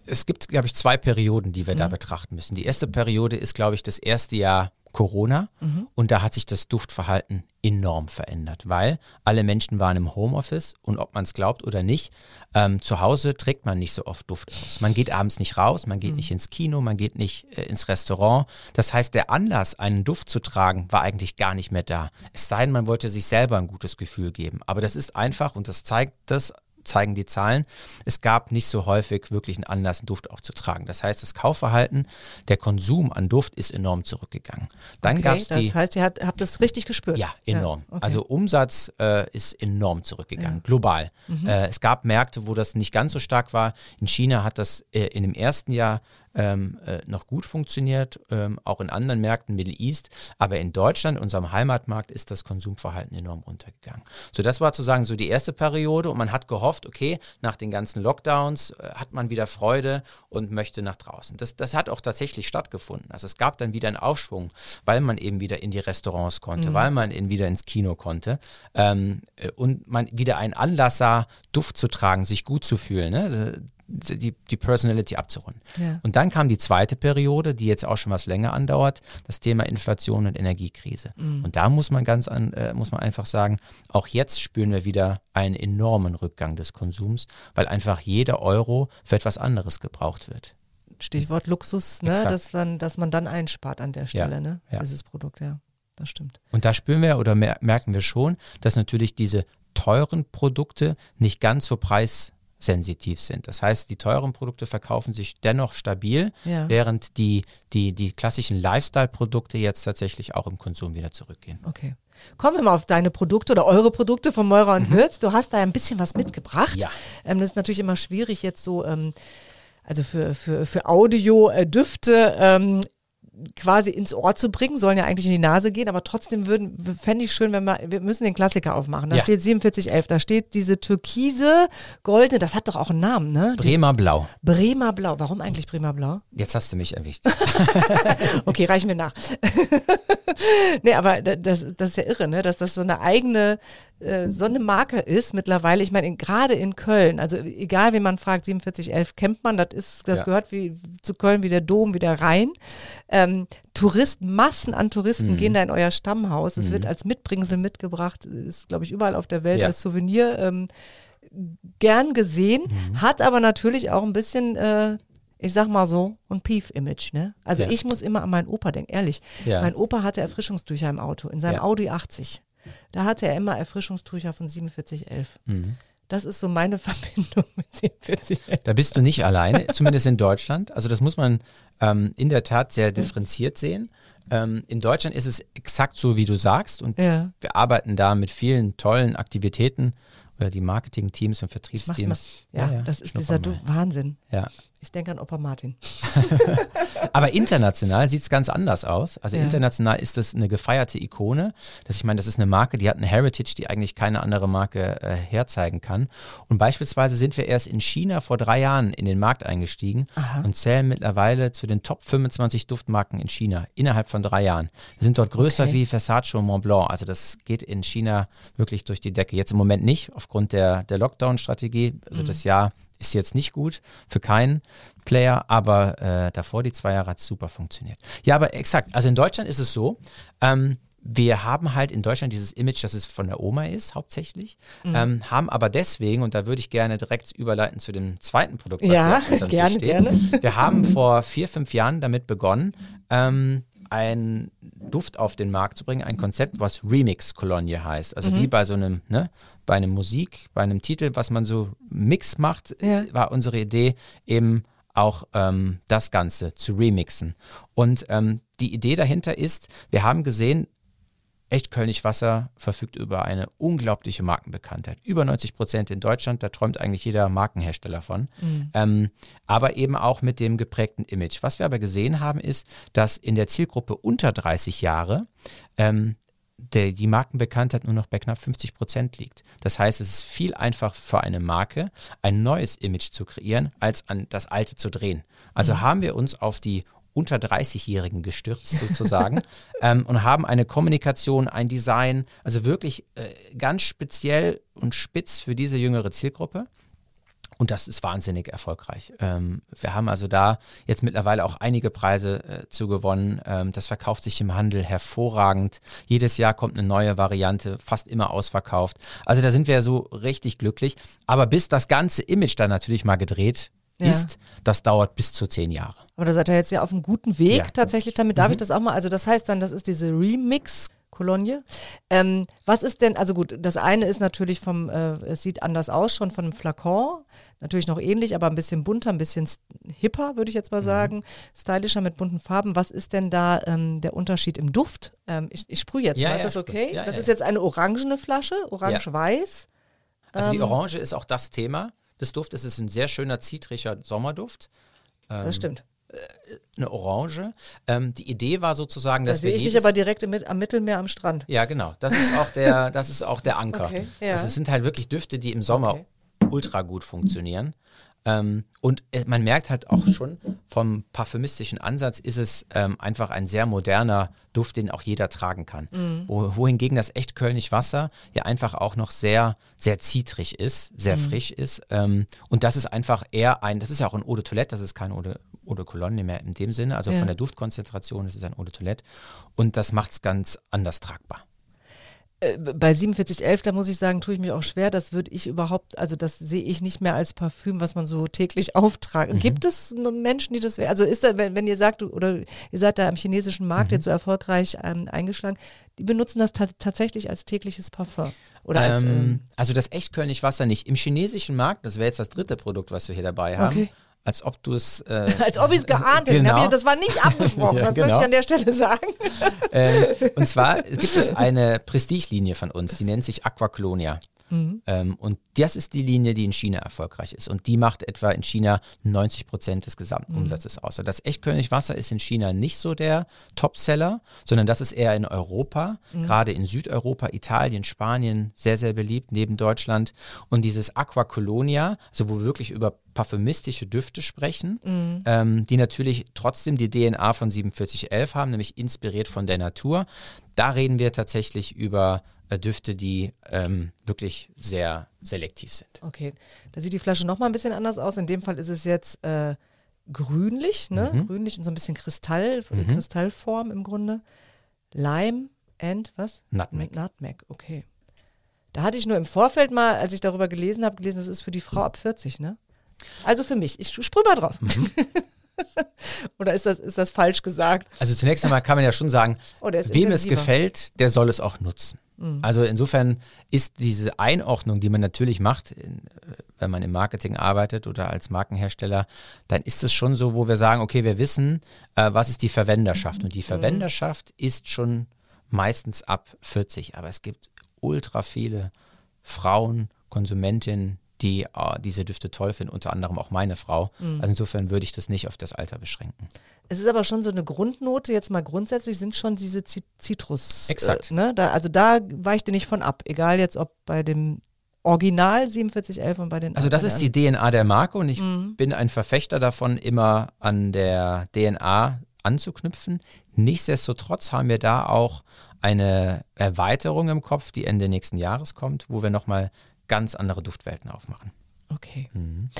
es gibt, glaube ich, zwei Perioden, die wir mhm. da betrachten müssen. Die erste Periode ist, glaube ich, das erste Jahr Corona mhm. und da hat sich das Duftverhalten enorm verändert, weil alle Menschen waren im Homeoffice und ob man es glaubt oder nicht, ähm, zu Hause trägt man nicht so oft Duft aus. Man geht abends nicht raus, man geht mhm. nicht ins Kino, man geht nicht äh, ins Restaurant. Das heißt, der Anlass, einen Duft zu tragen, war eigentlich gar nicht mehr da. Es sei denn, man wollte sich selber ein gutes Gefühl geben. Aber das ist einfach und das zeigt das zeigen die Zahlen. Es gab nicht so häufig wirklich einen Anlass, einen Duft aufzutragen. Das heißt, das Kaufverhalten, der Konsum an Duft ist enorm zurückgegangen. Dann okay, gab es die. Das heißt, ihr habt, habt, das richtig gespürt? Ja, enorm. Ja, okay. Also Umsatz äh, ist enorm zurückgegangen, ja. global. Mhm. Äh, es gab Märkte, wo das nicht ganz so stark war. In China hat das äh, in dem ersten Jahr ähm, äh, noch gut funktioniert, ähm, auch in anderen Märkten, Middle East. Aber in Deutschland, unserem Heimatmarkt, ist das Konsumverhalten enorm runtergegangen. So, das war sozusagen so die erste Periode und man hat gehofft, okay, nach den ganzen Lockdowns äh, hat man wieder Freude und möchte nach draußen. Das, das hat auch tatsächlich stattgefunden. Also es gab dann wieder einen Aufschwung, weil man eben wieder in die Restaurants konnte, mhm. weil man in, wieder ins Kino konnte ähm, äh, und man wieder einen Anlass sah, Duft zu tragen, sich gut zu fühlen. Ne? Die, die Personality abzurunden. Ja. Und dann kam die zweite Periode, die jetzt auch schon was länger andauert, das Thema Inflation und Energiekrise. Mhm. Und da muss man ganz an, äh, muss man einfach sagen, auch jetzt spüren wir wieder einen enormen Rückgang des Konsums, weil einfach jeder Euro für etwas anderes gebraucht wird. Stichwort Luxus, ne? dass, man, dass man dann einspart an der Stelle, ja. ne? Ja. dieses Produkt, ja. Das stimmt. Und da spüren wir oder merken wir schon, dass natürlich diese teuren Produkte nicht ganz so preis sensitiv sind. Das heißt, die teuren Produkte verkaufen sich dennoch stabil, ja. während die, die, die klassischen Lifestyle-Produkte jetzt tatsächlich auch im Konsum wieder zurückgehen. Okay. Kommen wir mal auf deine Produkte oder eure Produkte von Meurer und mhm. Würz. Du hast da ein bisschen was mitgebracht. Ja. Ähm, das ist natürlich immer schwierig jetzt so, ähm, also für, für, für Audio-Düfte. Äh, ähm, quasi ins Ohr zu bringen, sollen ja eigentlich in die Nase gehen, aber trotzdem würden, fände ich schön, wenn wir, wir müssen den Klassiker aufmachen. Da Ja. steht 4711, da steht diese türkise, goldene, das hat doch auch einen Namen, ne? Bremer Blau. Bremer Blau. Warum eigentlich Bremer Blau? Jetzt hast du mich erwischt. *laughs* Okay, reichen wir nach. *laughs* nee, aber da- das, das ist ja irre, ne? dass das so eine eigene, äh, so eine Marke ist mittlerweile. Ich meine, in- gerade in Köln, also egal, wen man fragt, 4711 kennt man, das ist, das Ja. gehört wie zu Köln wie der Dom, wie der Rhein. Ähm, Touristen, Massen an Touristen Mhm. gehen da in euer Stammhaus. Es wird als Mitbringsel mitgebracht, ist, glaube ich, überall auf der Welt Ja. als Souvenir. Ähm, gern gesehen, Mhm. hat aber natürlich auch ein bisschen, äh, ich sag mal so, ein Pief-Image. Ne? Also Ja. ich muss immer an meinen Opa denken, ehrlich. Ja. Mein Opa hatte Erfrischungstücher im Auto, in seinem Ja. Audi 80. Da hatte er immer Erfrischungstücher von 4711. Mhm. Das ist so meine *laughs* Verbindung mit 4711. Da bist du nicht alleine, zumindest in Deutschland. Also das muss man ähm, in der Tat sehr differenziert sehen. Ähm, in Deutschland ist es exakt so, wie du sagst. Und Ja. wir arbeiten da mit vielen tollen Aktivitäten oder die Marketing-Teams und Ich mach's immer. Vertriebsteams. Ja, das ist dieser Wahnsinn. Ja. Ich denke an Opa Martin. *laughs* Aber international sieht es ganz anders aus. Also Ja. international ist das eine gefeierte Ikone. Das, ich meine, das ist eine Marke, die hat eine Heritage, die eigentlich keine andere Marke äh, herzeigen kann. Und beispielsweise sind wir erst in China vor drei Jahren in den Markt eingestiegen und zählen mittlerweile zu den Top 25 Duftmarken in China innerhalb von drei Jahren. Wir sind dort größer Okay. wie Versace und Mont Blanc. Also das geht in China wirklich durch die Decke. Jetzt im Moment nicht, aufgrund der, der Lockdown-Strategie. Also das Jahr ist jetzt nicht gut für keinen Player, aber äh, davor die zwei Jahre hat es super funktioniert. Ja, aber exakt. Also in Deutschland ist es so, ähm, wir haben halt in Deutschland dieses Image, dass es von der Oma ist, hauptsächlich, ähm, haben aber deswegen, und da würde ich gerne direkt überleiten zu dem zweiten Produkt, was Ja, hier auf gerne, steht. gerne. *laughs* Wir haben vor vier, fünf Jahren damit begonnen, ähm, einen Duft auf den Markt zu bringen, ein Konzept, was Remix-Kolonie heißt. Also Mhm. wie bei so einem, ne, bei einem Musik, bei einem Titel, was man so Mix macht, Ja. war unsere Idee eben auch ähm, das Ganze zu remixen. Und ähm, die Idee dahinter ist, wir haben gesehen, Echt Kölnisch Wasser verfügt über eine unglaubliche Markenbekanntheit. Über 90 Prozent in Deutschland, da träumt eigentlich jeder Markenhersteller von. Ähm, aber eben auch mit dem geprägten Image. Was wir aber gesehen haben, ist, dass in der Zielgruppe unter 30 Jahre ähm, der, die Markenbekanntheit nur noch bei knapp 50 Prozent liegt. Das heißt, es ist viel einfacher für eine Marke, ein neues Image zu kreieren, als an das alte zu drehen. Also haben wir uns auf die unter 30-Jährigen gestürzt sozusagen *laughs* ähm, und haben eine Kommunikation, ein Design, also wirklich äh, ganz speziell und spitz für diese jüngere Zielgruppe. Und das ist wahnsinnig erfolgreich. Ähm, wir haben also da jetzt mittlerweile auch einige Preise äh, zu gewonnen. Ähm, das verkauft sich im Handel hervorragend. Jedes Jahr kommt eine neue Variante, fast immer ausverkauft. Also da sind wir so richtig glücklich. Aber bis das ganze Image dann natürlich mal gedreht Ja. ist, das dauert bis zu zehn Jahre. Aber da seid ihr jetzt ja auf einem guten Weg Ja. Mhm. tatsächlich damit. Darf ich das auch mal? Also das heißt dann, das ist diese Remix. Kolonie. Ähm, was ist denn, also gut, das eine ist natürlich vom, äh, es sieht anders aus, schon von einem Flakon, natürlich noch ähnlich, aber ein bisschen bunter, ein bisschen hipper, würde ich jetzt mal Mhm. sagen, stylischer mit bunten Farben. Was ist denn da ähm, der Unterschied im Duft? Ähm, ich, ich sprühe jetzt Ja, mal, ja, ist das okay? Ja, das ist jetzt eine orangene Flasche, orange-weiß. Also Ähm. die Orange ist auch das Thema des Duftes. Es ist ein sehr schöner, zitrischer Sommerduft. Ähm. Das stimmt. Eine Orange. Ähm, die Idee war sozusagen, Da dass sehe wir ich mich jedes aber direkt im, am Mittelmeer am Strand. Ja, genau. Das ist auch der, *laughs* das ist auch der Anker. Okay, ja. Also es sind halt wirklich Düfte, die im Sommer Okay. ultra gut funktionieren. Ähm, und äh, man merkt halt auch schon, vom parfümistischen Ansatz ist es ähm, einfach ein sehr moderner Duft, den auch jeder tragen kann. Mhm. Wo, wohingegen das echt Kölnisch Wasser ja einfach auch noch sehr, sehr zitrig ist, Mhm. sehr frisch ist. Ähm, und das ist einfach eher ein, das ist ja auch ein Eau de Toilette, das ist kein Eau de, Eau de Cologne mehr in dem Sinne. Also Ja. von der Duftkonzentration ist es ein Eau de Toilette. Und das macht es ganz anders tragbar. Äh, bei 4711, da muss ich sagen, tue ich mich auch schwer. Das würde ich überhaupt, also das sehe ich nicht mehr als Parfüm, was man so täglich auftragt. Mhm. Gibt es Menschen, die das, also ist da, wenn, wenn ihr sagt, oder ihr seid da am chinesischen Markt Mhm. jetzt so erfolgreich ähm, eingeschlagen, die benutzen das ta tatsächlich als tägliches Parfum. Oder als, ähm, ähm, also das echt Kölnisch Wasser nicht. Im chinesischen Markt, das wäre jetzt das dritte Produkt, was wir hier dabei haben. Okay. Als ob du es. Äh, *laughs* als ob ich es geahnt hätte. Genau. Das war nicht *laughs* abgesprochen, Ja, das möchte genau. ich an der Stelle sagen. ähm, und zwar gibt es eine Prestigelinie von uns, die nennt sich Aquaclonia. Mhm. Ähm, und das ist die Linie, die in China erfolgreich ist. Und die macht etwa in China 90 Prozent des gesamten mhm. Umsatzes aus. Das Echtkönigwasser ist in China nicht so der Topseller, sondern das ist eher in Europa, mhm. gerade in Südeuropa, Italien, Spanien, sehr, sehr beliebt, neben Deutschland. Und dieses Aqua Colonia, also wo wir wirklich über parfümistische Düfte sprechen, mhm. ähm, die natürlich trotzdem die DNA von 4711 haben, nämlich inspiriert von der Natur. Da reden wir tatsächlich über Düfte, die ähm, wirklich sehr selektiv sind. Okay, da sieht die Flasche nochmal ein bisschen anders aus. In dem Fall ist es jetzt äh, grünlich, ne? Mhm. grünlich und so ein bisschen Kristall, mhm. Kristallform im Grunde. Lime and was? Nutmeg. Nutmeg, okay. Da hatte ich nur im Vorfeld mal, als ich darüber gelesen habe, gelesen, das ist für die Frau ab 40, ne? Also für mich. Ich sprühe mal drauf. Mhm. *laughs* *laughs* Oder ist das, ist das falsch gesagt? Also zunächst einmal kann man ja schon sagen, oh, wem es gefällt, der soll es auch nutzen. Mhm. Also insofern ist diese Einordnung, die man natürlich macht, wenn man im Marketing arbeitet oder als Markenhersteller, dann ist es schon so, wo wir sagen, okay, wir wissen, äh, was ist die Verwenderschaft. Und die mhm. Verwenderschaft mhm. ist schon meistens ab 40. Aber es gibt ultra viele Frauen, Konsumentinnen, die äh, diese Düfte toll finden, unter anderem auch meine Frau. Mhm. Also insofern würde ich das nicht auf das Alter beschränken. Es ist aber schon so eine Grundnote, jetzt mal grundsätzlich sind schon diese Zitrus. Exakt. Äh, ne? da, also da weicht ihr nicht von ab, egal jetzt ob bei dem Original 4711 und bei den Also das ist die DNA der Marke und ich mhm. bin ein Verfechter davon, immer an der DNA anzuknüpfen. Nichtsdestotrotz haben wir da auch eine Erweiterung im Kopf, die Ende nächsten Jahres kommt, wo wir nochmal ganz andere Duftwelten aufmachen. Okay. Mhm.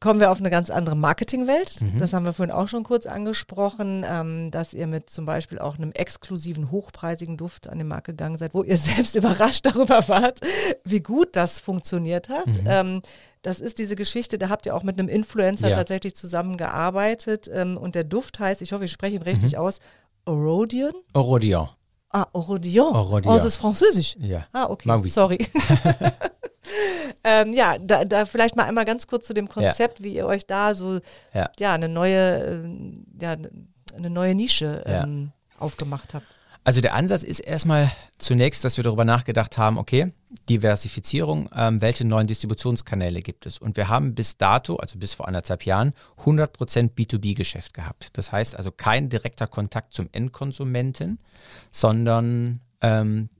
Kommen wir auf eine ganz andere Marketingwelt. Mhm. Das haben wir vorhin auch schon kurz angesprochen, ähm, dass ihr mit zum Beispiel auch einem exklusiven, hochpreisigen Duft an den Markt gegangen seid, wo ihr *laughs* selbst überrascht darüber wart, wie gut das funktioniert hat. Mhm. Ähm, das ist diese Geschichte, da habt ihr auch mit einem Influencer ja. tatsächlich zusammengearbeitet ähm, und der Duft heißt, ich hoffe, ich spreche ihn richtig mhm. aus, Orodion? Orodion. Ah, Orodion. Orodion. Oh, das ist französisch. Ja. Ah, okay. Sorry. *laughs* *laughs* ähm, ja, da, da, vielleicht mal einmal ganz kurz zu dem Konzept, ja. wie ihr euch da so ja, ja eine neue, äh, ja, eine neue Nische ähm, aufgemacht habt. Also der Ansatz ist erstmal zunächst, dass wir darüber nachgedacht haben, okay, Diversifizierung, ähm, welche neuen Distributionskanäle gibt es? Und wir haben bis dato, also bis vor anderthalb Jahren, 100% B2B-Geschäft gehabt. Das heißt also kein direkter Kontakt zum Endkonsumenten, sondern ähm,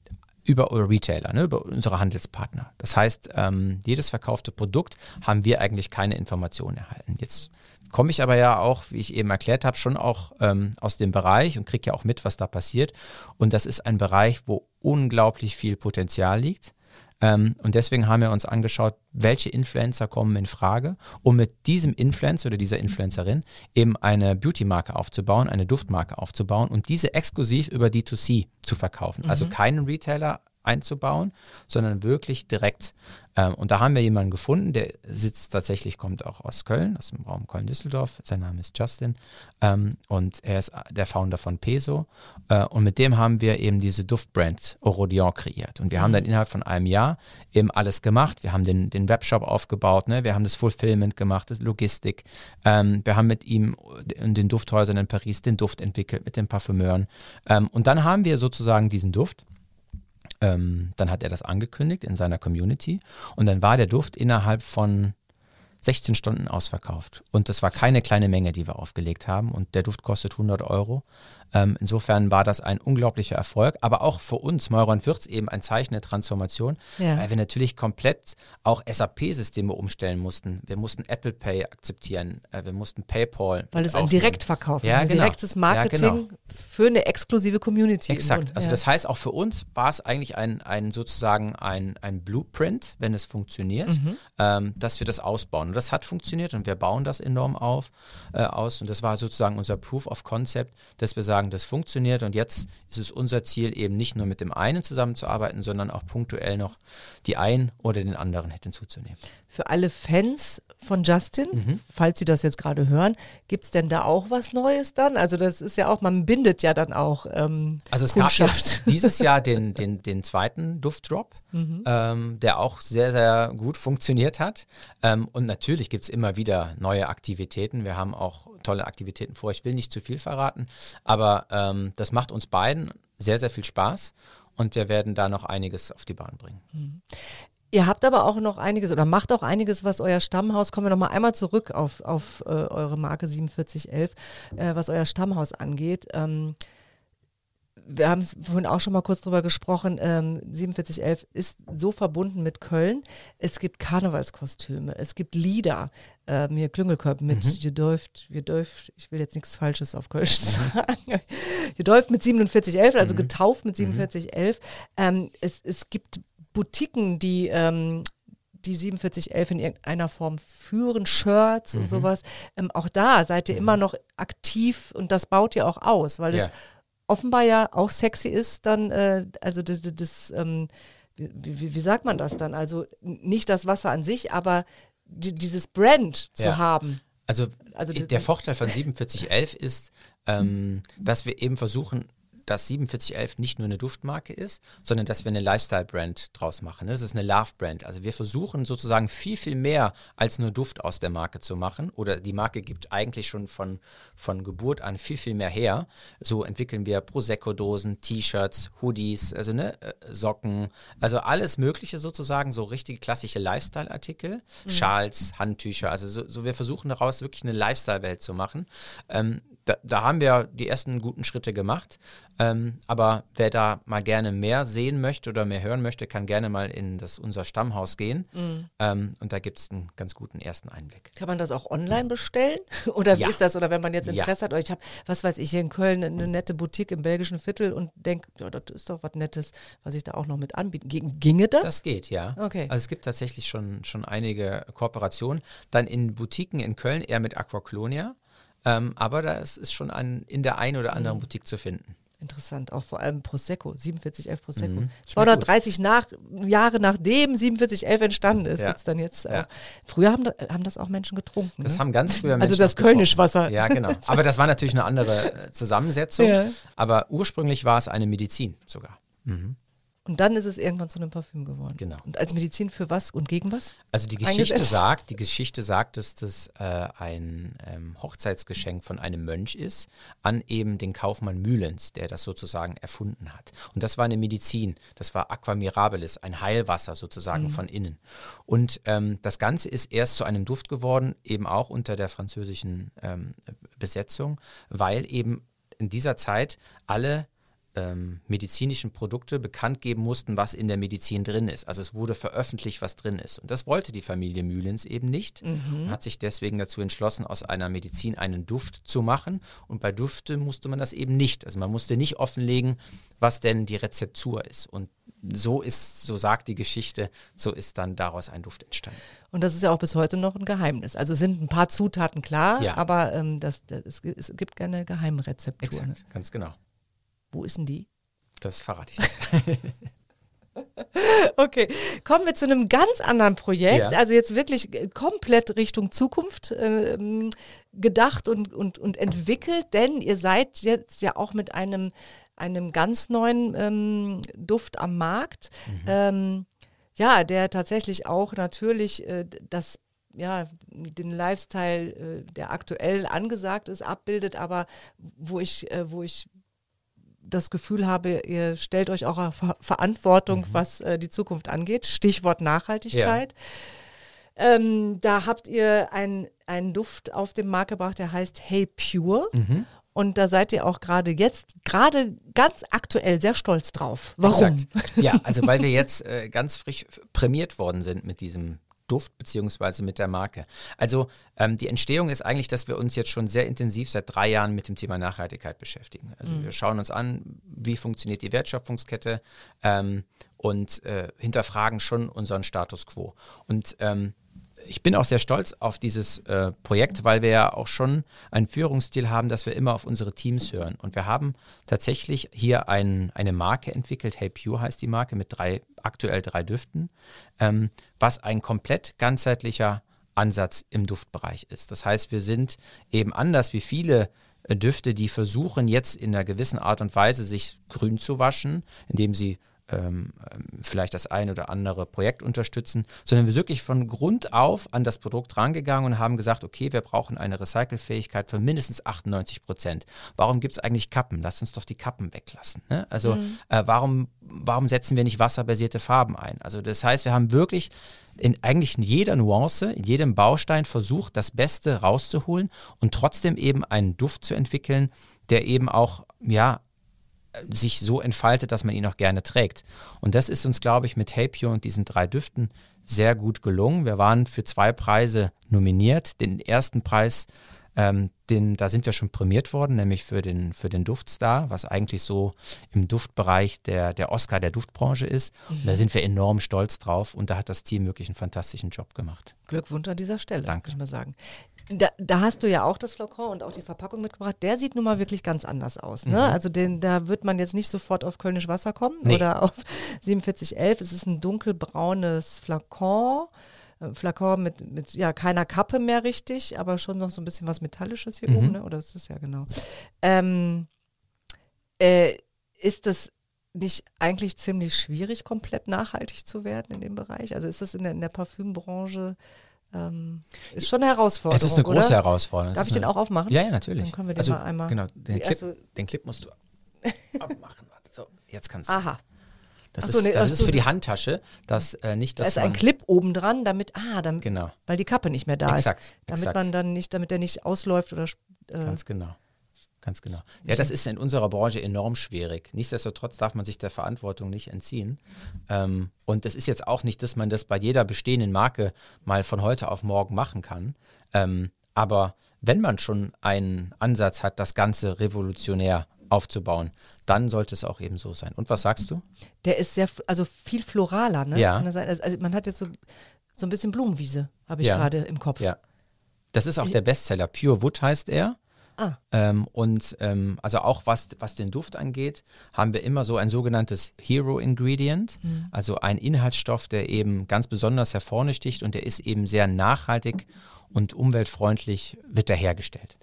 über Retailer, ne, über unsere Handelspartner. Das heißt, ähm, jedes verkaufte Produkt haben wir eigentlich keine Informationen erhalten. Jetzt komme ich aber ja auch, wie ich eben erklärt habe, schon auch ähm, aus dem Bereich und kriege ja auch mit, was da passiert. Und das ist ein Bereich, wo unglaublich viel Potenzial liegt. Ähm, und deswegen haben wir uns angeschaut, welche Influencer kommen in Frage, um mit diesem Influencer oder dieser Influencerin eben eine Beauty-Marke aufzubauen, eine Duftmarke aufzubauen und diese exklusiv über D2C zu verkaufen. Also mhm. Also keinen Retailer einzubauen, sondern wirklich direkt. Ähm, und da haben wir jemanden gefunden, der sitzt tatsächlich, kommt auch aus Köln, aus dem Raum Köln-Düsseldorf. Sein Name ist Justin ähm, und er ist der Founder von Peso. Äh, und mit dem haben wir eben diese Duftbrand Orodion kreiert. Und wir haben dann mhm. innerhalb von einem Jahr eben alles gemacht. Wir haben den, den Webshop aufgebaut, ne? wir haben das Fulfillment gemacht, das Logistik. Ähm, wir haben mit ihm in den Dufthäusern in Paris den Duft entwickelt, mit den Parfümeuren. Ähm, und dann haben wir sozusagen diesen Duft ähm, dann hat er das angekündigt in seiner Community und dann war der Duft innerhalb von 16 Stunden ausverkauft. Und das war keine kleine Menge, die wir aufgelegt haben. Und der Duft kostet 100 Euro. Ähm, insofern war das ein unglaublicher Erfolg, aber auch für uns, und Würz, eben ein Zeichen der Transformation, ja. weil wir natürlich komplett auch SAP-Systeme umstellen mussten. Wir mussten Apple Pay akzeptieren, äh, wir mussten PayPal. Weil es ein Direktverkauf ja, ist, ein genau. direktes Marketing ja, genau. für eine exklusive Community. Exakt. Also das heißt, auch für uns war es eigentlich ein, ein sozusagen ein, ein Blueprint, wenn es funktioniert, mhm. ähm, dass wir das ausbauen. Und das hat funktioniert und wir bauen das enorm auf, äh, aus. Und das war sozusagen unser Proof of Concept, dass wir sagen, sagen, das funktioniert und jetzt ist es unser Ziel, eben nicht nur mit dem einen zusammenzuarbeiten, sondern auch punktuell noch die einen oder den anderen hinzuzunehmen. Für alle Fans von Justin, mhm. falls Sie das jetzt gerade hören, gibt es denn da auch was Neues dann? Also das ist ja auch, man bindet ja dann auch. Ähm, also es gab jetzt dieses *laughs* Jahr den, den, den zweiten Duftdrop, mhm. ähm, der auch sehr, sehr gut funktioniert hat. Ähm, und natürlich gibt es immer wieder neue Aktivitäten. Wir haben auch tolle Aktivitäten vor. Ich will nicht zu viel verraten, aber ähm, das macht uns beiden sehr, sehr viel Spaß. und wir werden da noch einiges auf die Bahn bringen. Mhm. Ihr habt aber auch noch einiges oder macht auch einiges, was euer Stammhaus, kommen wir noch mal einmal zurück auf, auf äh, eure Marke 4711, äh, was euer Stammhaus angeht. Ähm, wir haben vorhin auch schon mal kurz drüber gesprochen, ähm, 4711 ist so verbunden mit Köln. Es gibt Karnevalskostüme, es gibt Lieder, ähm, hier Klüngelkörper mit mhm. ihr dürft, ihr dürft, ich will jetzt nichts Falsches auf Kölsch mhm. *laughs* sagen, ihr dürft mit 4711, also mhm. getauft mit 4711. Ähm, es, es gibt Boutiquen, die ähm, die 4711 in irgendeiner Form führen, Shirts mhm. und sowas. Ähm, auch da seid ihr mhm. immer noch aktiv und das baut ihr auch aus, weil ja. es offenbar ja auch sexy ist, dann, äh, also das, das ähm, wie, wie, sagt man das dann? Also nicht das Wasser an sich, aber die, dieses Brand zu ja. haben. Also, also der Vorteil von 4711 ist, ähm, dass wir eben versuchen, dass 4711 nicht nur eine Duftmarke ist, sondern dass wir eine Lifestyle-Brand draus machen. Das ist eine Love-Brand. Also wir versuchen sozusagen viel, viel mehr als nur Duft aus der Marke zu machen. Oder die Marke gibt eigentlich schon von, von Geburt an viel, viel mehr her. So entwickeln wir Prosecco-Dosen, T-Shirts, Hoodies, also ne, äh, Socken, also alles Mögliche sozusagen, so richtige klassische Lifestyle-Artikel, mhm. Schals, Handtücher. Also so, so, wir versuchen daraus wirklich eine Lifestyle-Welt zu machen. Ähm, da, da, haben wir die ersten guten Schritte gemacht. Ähm, aber wer da mal gerne mehr sehen möchte oder mehr hören möchte, kann gerne mal in das, unser Stammhaus gehen. Mhm. Ähm, und da gibt es einen ganz guten ersten Einblick. Kann man das auch online bestellen? *laughs* Oder wie ja. ist das? Oder wenn man jetzt Interesse ja. hat, oder ich habe, was weiß ich, hier in Köln eine nette Boutique im belgischen Viertel und denke, ja, das ist doch was Nettes, was ich da auch noch mit anbieten. Ginge das? Das geht, ja. Okay. Also es gibt tatsächlich schon, schon einige Kooperationen. Dann in Boutiquen in Köln eher mit Aquaclonia. Ähm, aber das ist schon an, in der einen oder anderen mhm. Boutique zu finden. Interessant, auch vor allem Prosecco, 4711 Prosecco. Mhm. 230 nach, Jahre nachdem 4711 entstanden ist, ja. gibt es dann jetzt. Ja. früher haben, haben das auch Menschen getrunken. Das ne? haben ganz früher Menschen. Also das Kölnischwasser. Ja, genau. *laughs* Aber das war natürlich eine andere äh, Zusammensetzung. Ja. Aber ursprünglich war es eine Medizin sogar. Mhm. Und dann ist es irgendwann zu einem Parfüm geworden. Genau. Und als Medizin für was und gegen was? Also die Geschichte sagt, die Geschichte sagt, dass das äh, ein ähm, Hochzeitsgeschenk von einem Mönch ist an eben den Kaufmann Mühlens, der das sozusagen erfunden hat. Und das war eine Medizin, das war Aqua Mirabilis, ein Heilwasser sozusagen mhm. von innen. Und ähm, das Ganze ist erst zu einem Duft geworden, eben auch unter der französischen ähm, Besetzung, weil eben in dieser Zeit alle ähm, medizinischen Produkte bekannt geben mussten, was in der Medizin drin ist. Also es wurde veröffentlicht, was drin ist. Und das wollte die Familie Mühlens eben nicht. Mhm. Hat sich deswegen dazu entschlossen, aus einer Medizin einen Duft zu machen. Und bei Düfte musste man das eben nicht. Also man musste nicht offenlegen, was denn die Rezeptur ist. Und so ist, so sagt die Geschichte, so ist dann daraus ein Duft entstanden. Und das ist ja auch bis heute noch ein Geheimnis. Also sind ein paar Zutaten klar, ja. aber ähm, das, das, es, es gibt keine Geheimrezeptur. Exakt, ne? ganz genau. Wo ist denn die? Das verrate ich. *laughs* okay, kommen wir zu einem ganz anderen Projekt. Ja. Also jetzt wirklich komplett Richtung Zukunft äh, gedacht und, und, und entwickelt, denn ihr seid jetzt ja auch mit einem, einem ganz neuen ähm, Duft am Markt. Mhm. Ähm, ja, der tatsächlich auch natürlich äh, das ja, den Lifestyle, äh, der aktuell angesagt ist, abbildet, aber wo ich, äh, wo ich das Gefühl habe, ihr stellt euch auch Ver Verantwortung, mhm. was äh, die Zukunft angeht. Stichwort Nachhaltigkeit. Ja. Ähm, da habt ihr einen Duft auf den Markt gebracht, der heißt Hey Pure. Mhm. Und da seid ihr auch gerade jetzt, gerade ganz aktuell sehr stolz drauf. Warum? Exakt. Ja, also weil wir *laughs* jetzt äh, ganz frisch prämiert worden sind mit diesem Duft beziehungsweise mit der Marke. Also ähm, die Entstehung ist eigentlich, dass wir uns jetzt schon sehr intensiv seit drei Jahren mit dem Thema Nachhaltigkeit beschäftigen. Also mhm. wir schauen uns an, wie funktioniert die Wertschöpfungskette ähm, und äh, hinterfragen schon unseren Status quo. Und ähm, ich bin auch sehr stolz auf dieses äh, Projekt, weil wir ja auch schon einen Führungsstil haben, dass wir immer auf unsere Teams hören. Und wir haben tatsächlich hier ein, eine Marke entwickelt, Hey Pure heißt die Marke, mit drei, aktuell drei Düften, ähm, was ein komplett ganzheitlicher Ansatz im Duftbereich ist. Das heißt, wir sind eben anders wie viele äh, Düfte, die versuchen jetzt in einer gewissen Art und Weise sich grün zu waschen, indem sie ähm, vielleicht das ein oder andere Projekt unterstützen, sondern wir wirklich von Grund auf an das Produkt rangegangen und haben gesagt, okay, wir brauchen eine Recycelfähigkeit von mindestens 98 Prozent. Warum gibt es eigentlich Kappen? Lass uns doch die Kappen weglassen. Ne? Also mhm. äh, warum, warum setzen wir nicht wasserbasierte Farben ein? Also das heißt, wir haben wirklich in eigentlich in jeder Nuance, in jedem Baustein versucht, das Beste rauszuholen und trotzdem eben einen Duft zu entwickeln, der eben auch, ja, sich so entfaltet, dass man ihn auch gerne trägt. Und das ist uns, glaube ich, mit Hey und diesen drei Düften sehr gut gelungen. Wir waren für zwei Preise nominiert. Den ersten Preis ähm, den, da sind wir schon prämiert worden, nämlich für den, für den Duftstar, was eigentlich so im Duftbereich der, der Oscar der Duftbranche ist. Mhm. Und da sind wir enorm stolz drauf und da hat das Team wirklich einen fantastischen Job gemacht. Glückwunsch an dieser Stelle, Danke. ich mal sagen. Da, da, hast du ja auch das Flakon und auch die Verpackung mitgebracht. Der sieht nun mal wirklich ganz anders aus. Ne? Mhm. Also den, da wird man jetzt nicht sofort auf Kölnisch Wasser kommen nee. oder auf *laughs* 4711. Es ist ein dunkelbraunes Flakon äh, Flakon mit, mit ja, keiner Kappe mehr richtig, aber schon noch so ein bisschen was Metallisches hier mhm. oben, ne? oder ist das ja genau. Ähm, äh, ist das nicht eigentlich ziemlich schwierig, komplett nachhaltig zu werden in dem Bereich? Also ist das in der, in der Parfümbranche ähm, ist schon eine Herausforderung. Es ist eine große oder? Herausforderung. Darf ich den auch aufmachen? Ja, ja, natürlich. Dann können wir den also, mal einmal. Genau, den Clip, also, den Clip musst du *laughs* abmachen. So, jetzt kannst du. Aha. Das, so, ist, nee, das ist für die Handtasche, dass äh, nicht, dass Da ist ein Clip oben dran, damit, ah, damit, genau. weil die Kappe nicht mehr da exakt, ist. Damit exakt. man dann nicht, damit der nicht ausläuft oder. Äh, Ganz genau. Ganz genau. Ja, das ist in unserer Branche enorm schwierig. Nichtsdestotrotz darf man sich der Verantwortung nicht entziehen. Ähm, und es ist jetzt auch nicht, dass man das bei jeder bestehenden Marke mal von heute auf morgen machen kann. Ähm, aber wenn man schon einen Ansatz hat, das Ganze revolutionär aufzubauen, dann sollte es auch eben so sein. Und was sagst du? Der ist sehr, also viel floraler, ne? Ja. Also man hat jetzt so, so ein bisschen Blumenwiese, habe ich ja. gerade im Kopf. Ja. Das ist auch der Bestseller. Pure Wood heißt er. Ah. Ähm, und ähm, also auch was, was den Duft angeht, haben wir immer so ein sogenanntes Hero Ingredient, mhm. also ein Inhaltsstoff, der eben ganz besonders hervorsticht und der ist eben sehr nachhaltig und umweltfreundlich wird er hergestellt.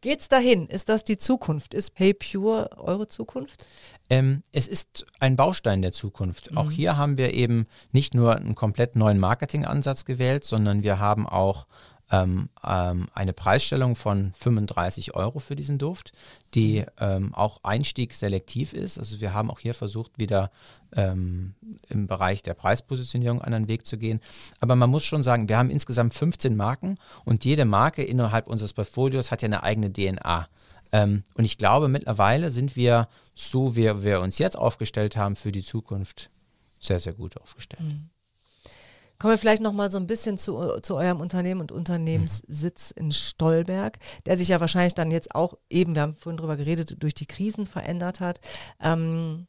Geht's dahin? Ist das die Zukunft? Ist Pay Pure eure Zukunft? Ähm, es ist ein Baustein der Zukunft. Mhm. Auch hier haben wir eben nicht nur einen komplett neuen Marketingansatz gewählt, sondern wir haben auch ähm, ähm, eine Preisstellung von 35 Euro für diesen Duft, die ähm, auch einstiegselektiv ist. Also wir haben auch hier versucht, wieder ähm, im Bereich der Preispositionierung einen Weg zu gehen. Aber man muss schon sagen, wir haben insgesamt 15 Marken und jede Marke innerhalb unseres Portfolios hat ja eine eigene DNA. Ähm, und ich glaube, mittlerweile sind wir, so wie wir uns jetzt aufgestellt haben, für die Zukunft sehr, sehr gut aufgestellt. Mhm. Kommen wir vielleicht noch mal so ein bisschen zu, zu eurem Unternehmen und Unternehmenssitz in Stolberg, der sich ja wahrscheinlich dann jetzt auch eben, wir haben vorhin drüber geredet, durch die Krisen verändert hat. Ähm,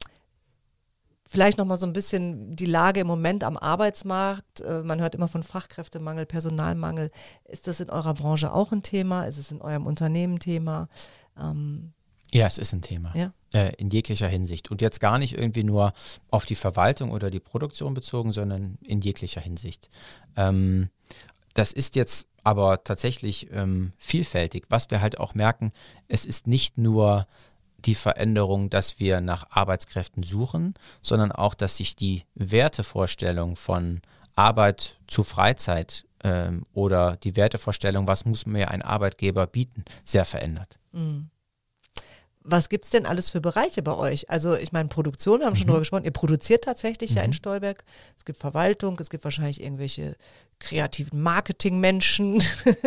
Vielleicht noch mal so ein bisschen die Lage im Moment am Arbeitsmarkt. Äh, man hört immer von Fachkräftemangel, Personalmangel. Ist das in eurer Branche auch ein Thema? Ist es in eurem Unternehmen Thema? Ähm, ja, es ist ein Thema. Ja? Äh, in jeglicher Hinsicht. Und jetzt gar nicht irgendwie nur auf die Verwaltung oder die Produktion bezogen, sondern in jeglicher Hinsicht. Ähm, das ist jetzt aber tatsächlich ähm, vielfältig. Was wir halt auch merken, es ist nicht nur die Veränderung, dass wir nach Arbeitskräften suchen, sondern auch, dass sich die Wertevorstellung von Arbeit zu Freizeit ähm, oder die Wertevorstellung, was muss mir ein Arbeitgeber bieten, sehr verändert. Mhm. Was gibt es denn alles für Bereiche bei euch? Also ich meine, Produktion, wir haben schon mhm. drüber gesprochen, ihr produziert tatsächlich mhm. ja in mhm. Stolberg. Es gibt Verwaltung, es gibt wahrscheinlich irgendwelche kreativen Marketingmenschen.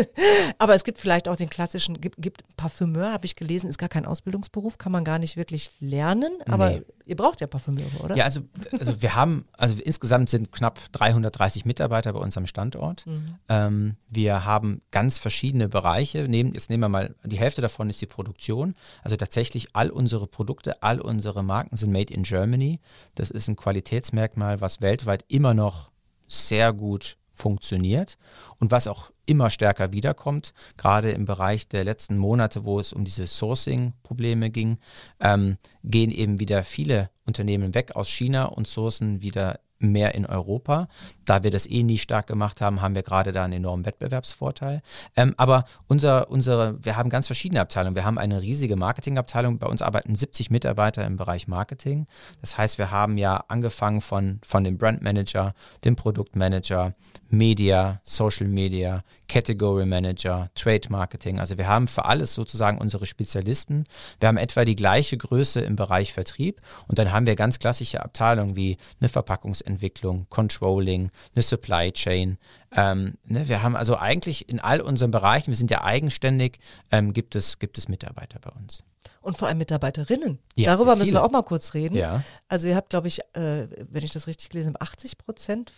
*laughs* Aber es gibt vielleicht auch den klassischen, gibt, gibt Parfümeur, habe ich gelesen, ist gar kein Ausbildungsberuf, kann man gar nicht wirklich lernen. Aber nee. ihr braucht ja Parfümeure, oder? Ja, also, also wir haben, also insgesamt sind knapp 330 Mitarbeiter bei uns am Standort. Mhm. Ähm, wir haben ganz verschiedene Bereiche. Nehmen, jetzt nehmen wir mal, die Hälfte davon ist die Produktion. Also tatsächlich all unsere Produkte, all unsere Marken sind made in Germany. Das ist ein Qualitätsmerkmal, was weltweit immer noch sehr gut funktioniert und was auch immer stärker wiederkommt, gerade im Bereich der letzten Monate, wo es um diese Sourcing-Probleme ging, ähm, gehen eben wieder viele Unternehmen weg aus China und sourcen wieder mehr in Europa. Da wir das eh nie stark gemacht haben, haben wir gerade da einen enormen Wettbewerbsvorteil. Ähm, aber unser, unsere, wir haben ganz verschiedene Abteilungen. Wir haben eine riesige Marketingabteilung. Bei uns arbeiten 70 Mitarbeiter im Bereich Marketing. Das heißt, wir haben ja angefangen von, von dem Brandmanager, dem Produktmanager, Media, Social Media, Category Manager, Trade Marketing. Also wir haben für alles sozusagen unsere Spezialisten. Wir haben etwa die gleiche Größe im Bereich Vertrieb und dann haben wir ganz klassische Abteilungen wie eine Verpackungsentwicklung, Controlling, eine Supply Chain. Ähm, ne, wir haben also eigentlich in all unseren Bereichen, wir sind ja eigenständig, ähm, gibt, es, gibt es Mitarbeiter bei uns. Und vor allem Mitarbeiterinnen. Ja, Darüber müssen wir auch mal kurz reden. Ja. Also ihr habt, glaube ich, äh, wenn ich das richtig gelesen habe, 80 Prozent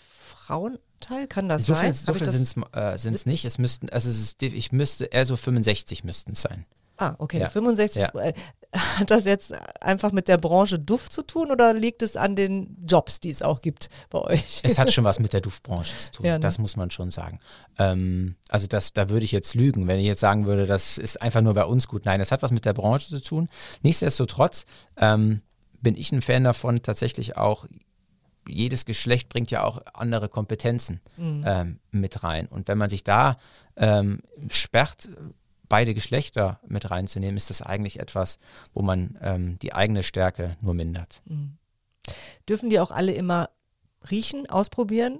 Frauenteil, kann das so sein? Viel sind es äh, nicht. Es müssten, also es ist, ich müsste, eher so 65 müssten es sein. Ah, okay. Ja. 65. Ja. Äh, Hat das jetzt einfach mit der Branche Duft zu tun oder liegt es an den Jobs, die es auch gibt bei euch? Es hat schon was mit der *laughs* Duftbranche zu tun, Ja, ne? das muss man schon sagen. Ähm, also das, da würde ich jetzt lügen, wenn ich jetzt sagen würde, das ist einfach nur bei uns gut. Nein, es hat was mit der Branche zu tun. Nichtsdestotrotz ähm, bin ich ein Fan davon, tatsächlich auch jedes Geschlecht bringt ja auch andere Kompetenzen ähm, mit rein. Und wenn man sich da ähm, sperrt, beide Geschlechter mit reinzunehmen, ist das eigentlich etwas, wo man ähm, die eigene Stärke nur mindert. Dürfen die auch alle immer riechen, ausprobieren?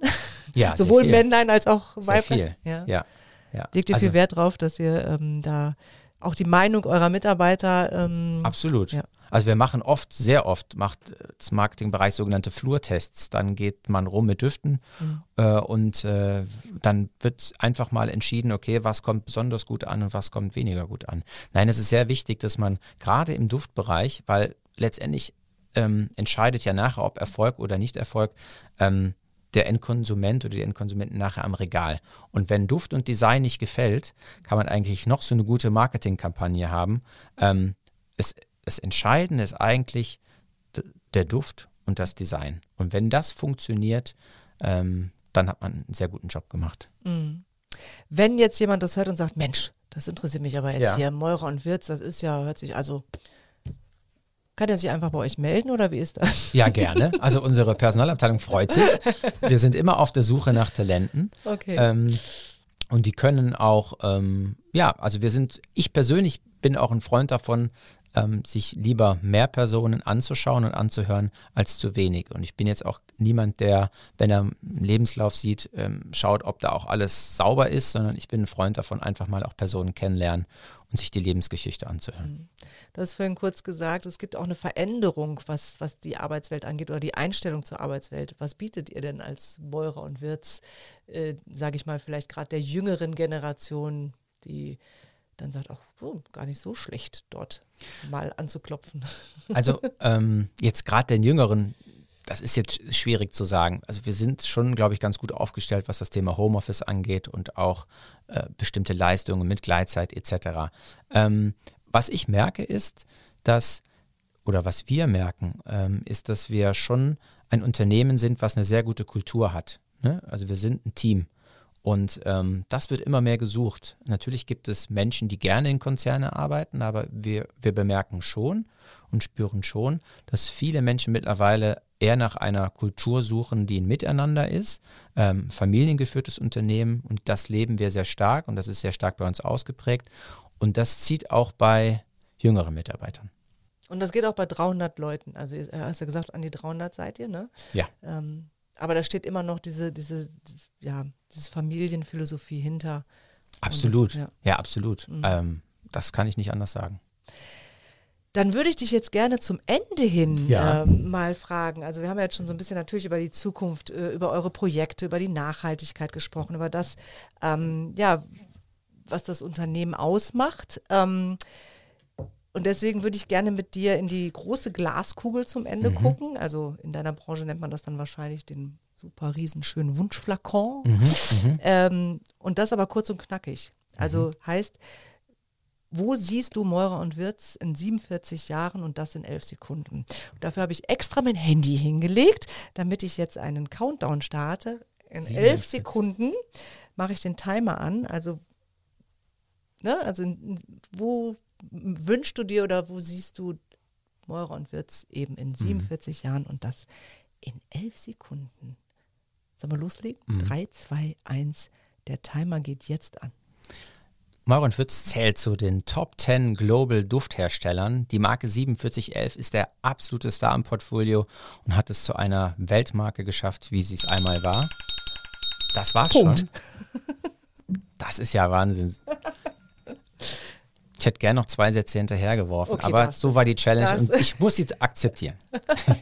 Ja, *laughs* sehr Sowohl. Männlein als auch Sehr Weiblein? viel. Ja. Ja, ja. Legt ihr Also- viel Wert drauf, dass ihr ähm, da auch die Meinung eurer Mitarbeiter ähm, Absolut. Ja. Also wir machen oft, sehr oft, macht das Marketingbereich sogenannte Flurtests. Dann geht man rum mit Düften Mhm. äh, und äh, dann wird einfach mal entschieden, okay, was kommt besonders gut an und was kommt weniger gut an. Nein, es ist sehr wichtig, dass man gerade im Duftbereich, weil letztendlich ähm, entscheidet ja nachher, ob Erfolg oder nicht Erfolg, ähm, der Endkonsument oder die Endkonsumenten nachher am Regal. Und wenn Duft und Design nicht gefällt, kann man eigentlich noch so eine gute Marketingkampagne haben. Ähm, es, das Entscheidende ist eigentlich der Duft und das Design. Und wenn das funktioniert, ähm, dann hat man einen sehr guten Job gemacht. wenn jetzt jemand das hört und sagt, Mensch, das interessiert mich aber jetzt Ja. hier, Meurer und Wirz, das ist ja, hört sich also, kann er sich einfach bei euch melden oder wie ist das? Ja, gerne. *laughs* Also unsere Personalabteilung freut sich. Wir sind immer auf der Suche nach Talenten. Okay. Ähm, und die können auch, ähm, ja, also wir sind, ich persönlich bin auch ein Freund davon, ähm, sich lieber mehr Personen anzuschauen und anzuhören als zu wenig. Und ich bin jetzt auch niemand, der, wenn er einen Lebenslauf sieht, ähm, schaut, ob da auch alles sauber ist, sondern ich bin ein Freund davon, einfach mal auch Personen kennenlernen und sich die Lebensgeschichte anzuhören. Du hast vorhin kurz gesagt, es gibt auch eine Veränderung, was, was die Arbeitswelt angeht oder die Einstellung zur Arbeitswelt. Was bietet ihr denn als Meurer und Wirts, äh, sage ich mal, vielleicht gerade der jüngeren Generation, die dann sagt, auch oh, gar nicht so schlecht dort mal anzuklopfen. Also *laughs* ähm, jetzt gerade den Jüngeren, das ist jetzt schwierig zu sagen. Also wir sind schon, glaube ich, ganz gut aufgestellt, was das Thema Homeoffice angeht und auch äh, bestimmte Leistungen mit Gleitzeit etc. Ähm, was ich merke ist, dass, oder was wir merken, ähm, ist, dass wir schon ein Unternehmen sind, was eine sehr gute Kultur hat. Ne? Also wir sind ein Team. Und ähm, das wird immer mehr gesucht. Natürlich gibt es Menschen, die gerne in Konzerne arbeiten, aber wir, wir bemerken schon und spüren schon, dass viele Menschen mittlerweile eher nach einer Kultur suchen, die ein Miteinander ist, ähm, familiengeführtes Unternehmen und das leben wir sehr stark und das ist sehr stark bei uns ausgeprägt und das zieht auch bei jüngeren Mitarbeitern. Und das geht auch bei 300 Leuten. Also ihr hast ja gesagt, an die 300 seid ihr, ne? Ja. Ähm, aber da steht immer noch diese, diese, ja, diese Familienphilosophie hinter. Absolut. ja. ja. absolut. Ähm, das kann ich nicht anders sagen. Dann würde ich dich jetzt gerne zum Ende hin Ja. äh, mal fragen. Also wir haben ja jetzt schon so ein bisschen natürlich über die Zukunft, äh, über eure Projekte, über die Nachhaltigkeit gesprochen, über das, ähm, ja, was das Unternehmen ausmacht. Ähm, und deswegen würde ich gerne mit dir in die große Glaskugel zum Ende gucken. Also in deiner Branche nennt man das dann wahrscheinlich den super riesenschönen Wunschflakon. Ähm, und das aber kurz und knackig. Also heißt, wo siehst du Meurer und Wirz in 47 Jahren und das in 11 Sekunden? Und dafür habe ich extra mein Handy hingelegt, damit ich jetzt einen Countdown starte. In 11 47. Sekunden mache ich den Timer an. Also, ne, also in- wo wünschst du dir oder wo siehst du Meurer und Wirz eben in 47 Jahren und das In elf Sekunden. Sollen wir loslegen? Mhm. 3, 2, 1. Der Timer geht jetzt an. Maurer Würz zählt zu den Top 10 Global Duftherstellern. Die Marke 4711 ist der absolute Star im Portfolio und hat es zu einer Weltmarke geschafft, wie sie es einmal war. Das war's Punkt. schon. *laughs* Das ist ja Wahnsinn. Ich hätte gerne noch zwei Sätze hinterhergeworfen, okay, aber so war die Challenge und ich muss sie akzeptieren. *laughs*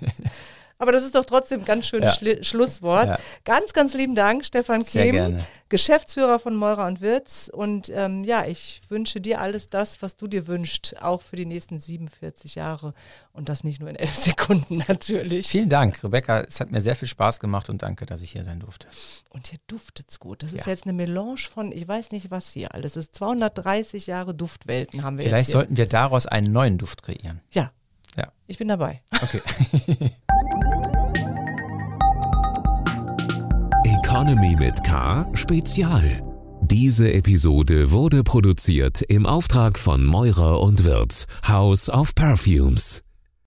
Aber das ist doch trotzdem ein ganz schönes ja. Schlusswort. Ja. Ganz, ganz lieben Dank, Stefan Sehr Geschäftsführer von Meurer und Wirz. Und ähm, ja, ich wünsche dir alles das, was du dir wünschst, auch für die nächsten 47 Jahre. Und das nicht nur in elf *laughs* Sekunden natürlich. Vielen Dank, Rebecca. Es hat mir sehr viel Spaß gemacht und danke, dass ich hier sein durfte. Und hier duftet es gut. Das ja. ist jetzt eine Melange von, ich weiß nicht was hier alles. ist 230 Jahre Duftwelten haben wir Vielleicht jetzt sollten wir daraus einen neuen Duft kreieren. Ja. Ja. Ich bin dabei. Okay. *laughs* Economy mit K Spezial. Diese Episode wurde produziert im Auftrag von Meurer und Wirth, House of Perfumes.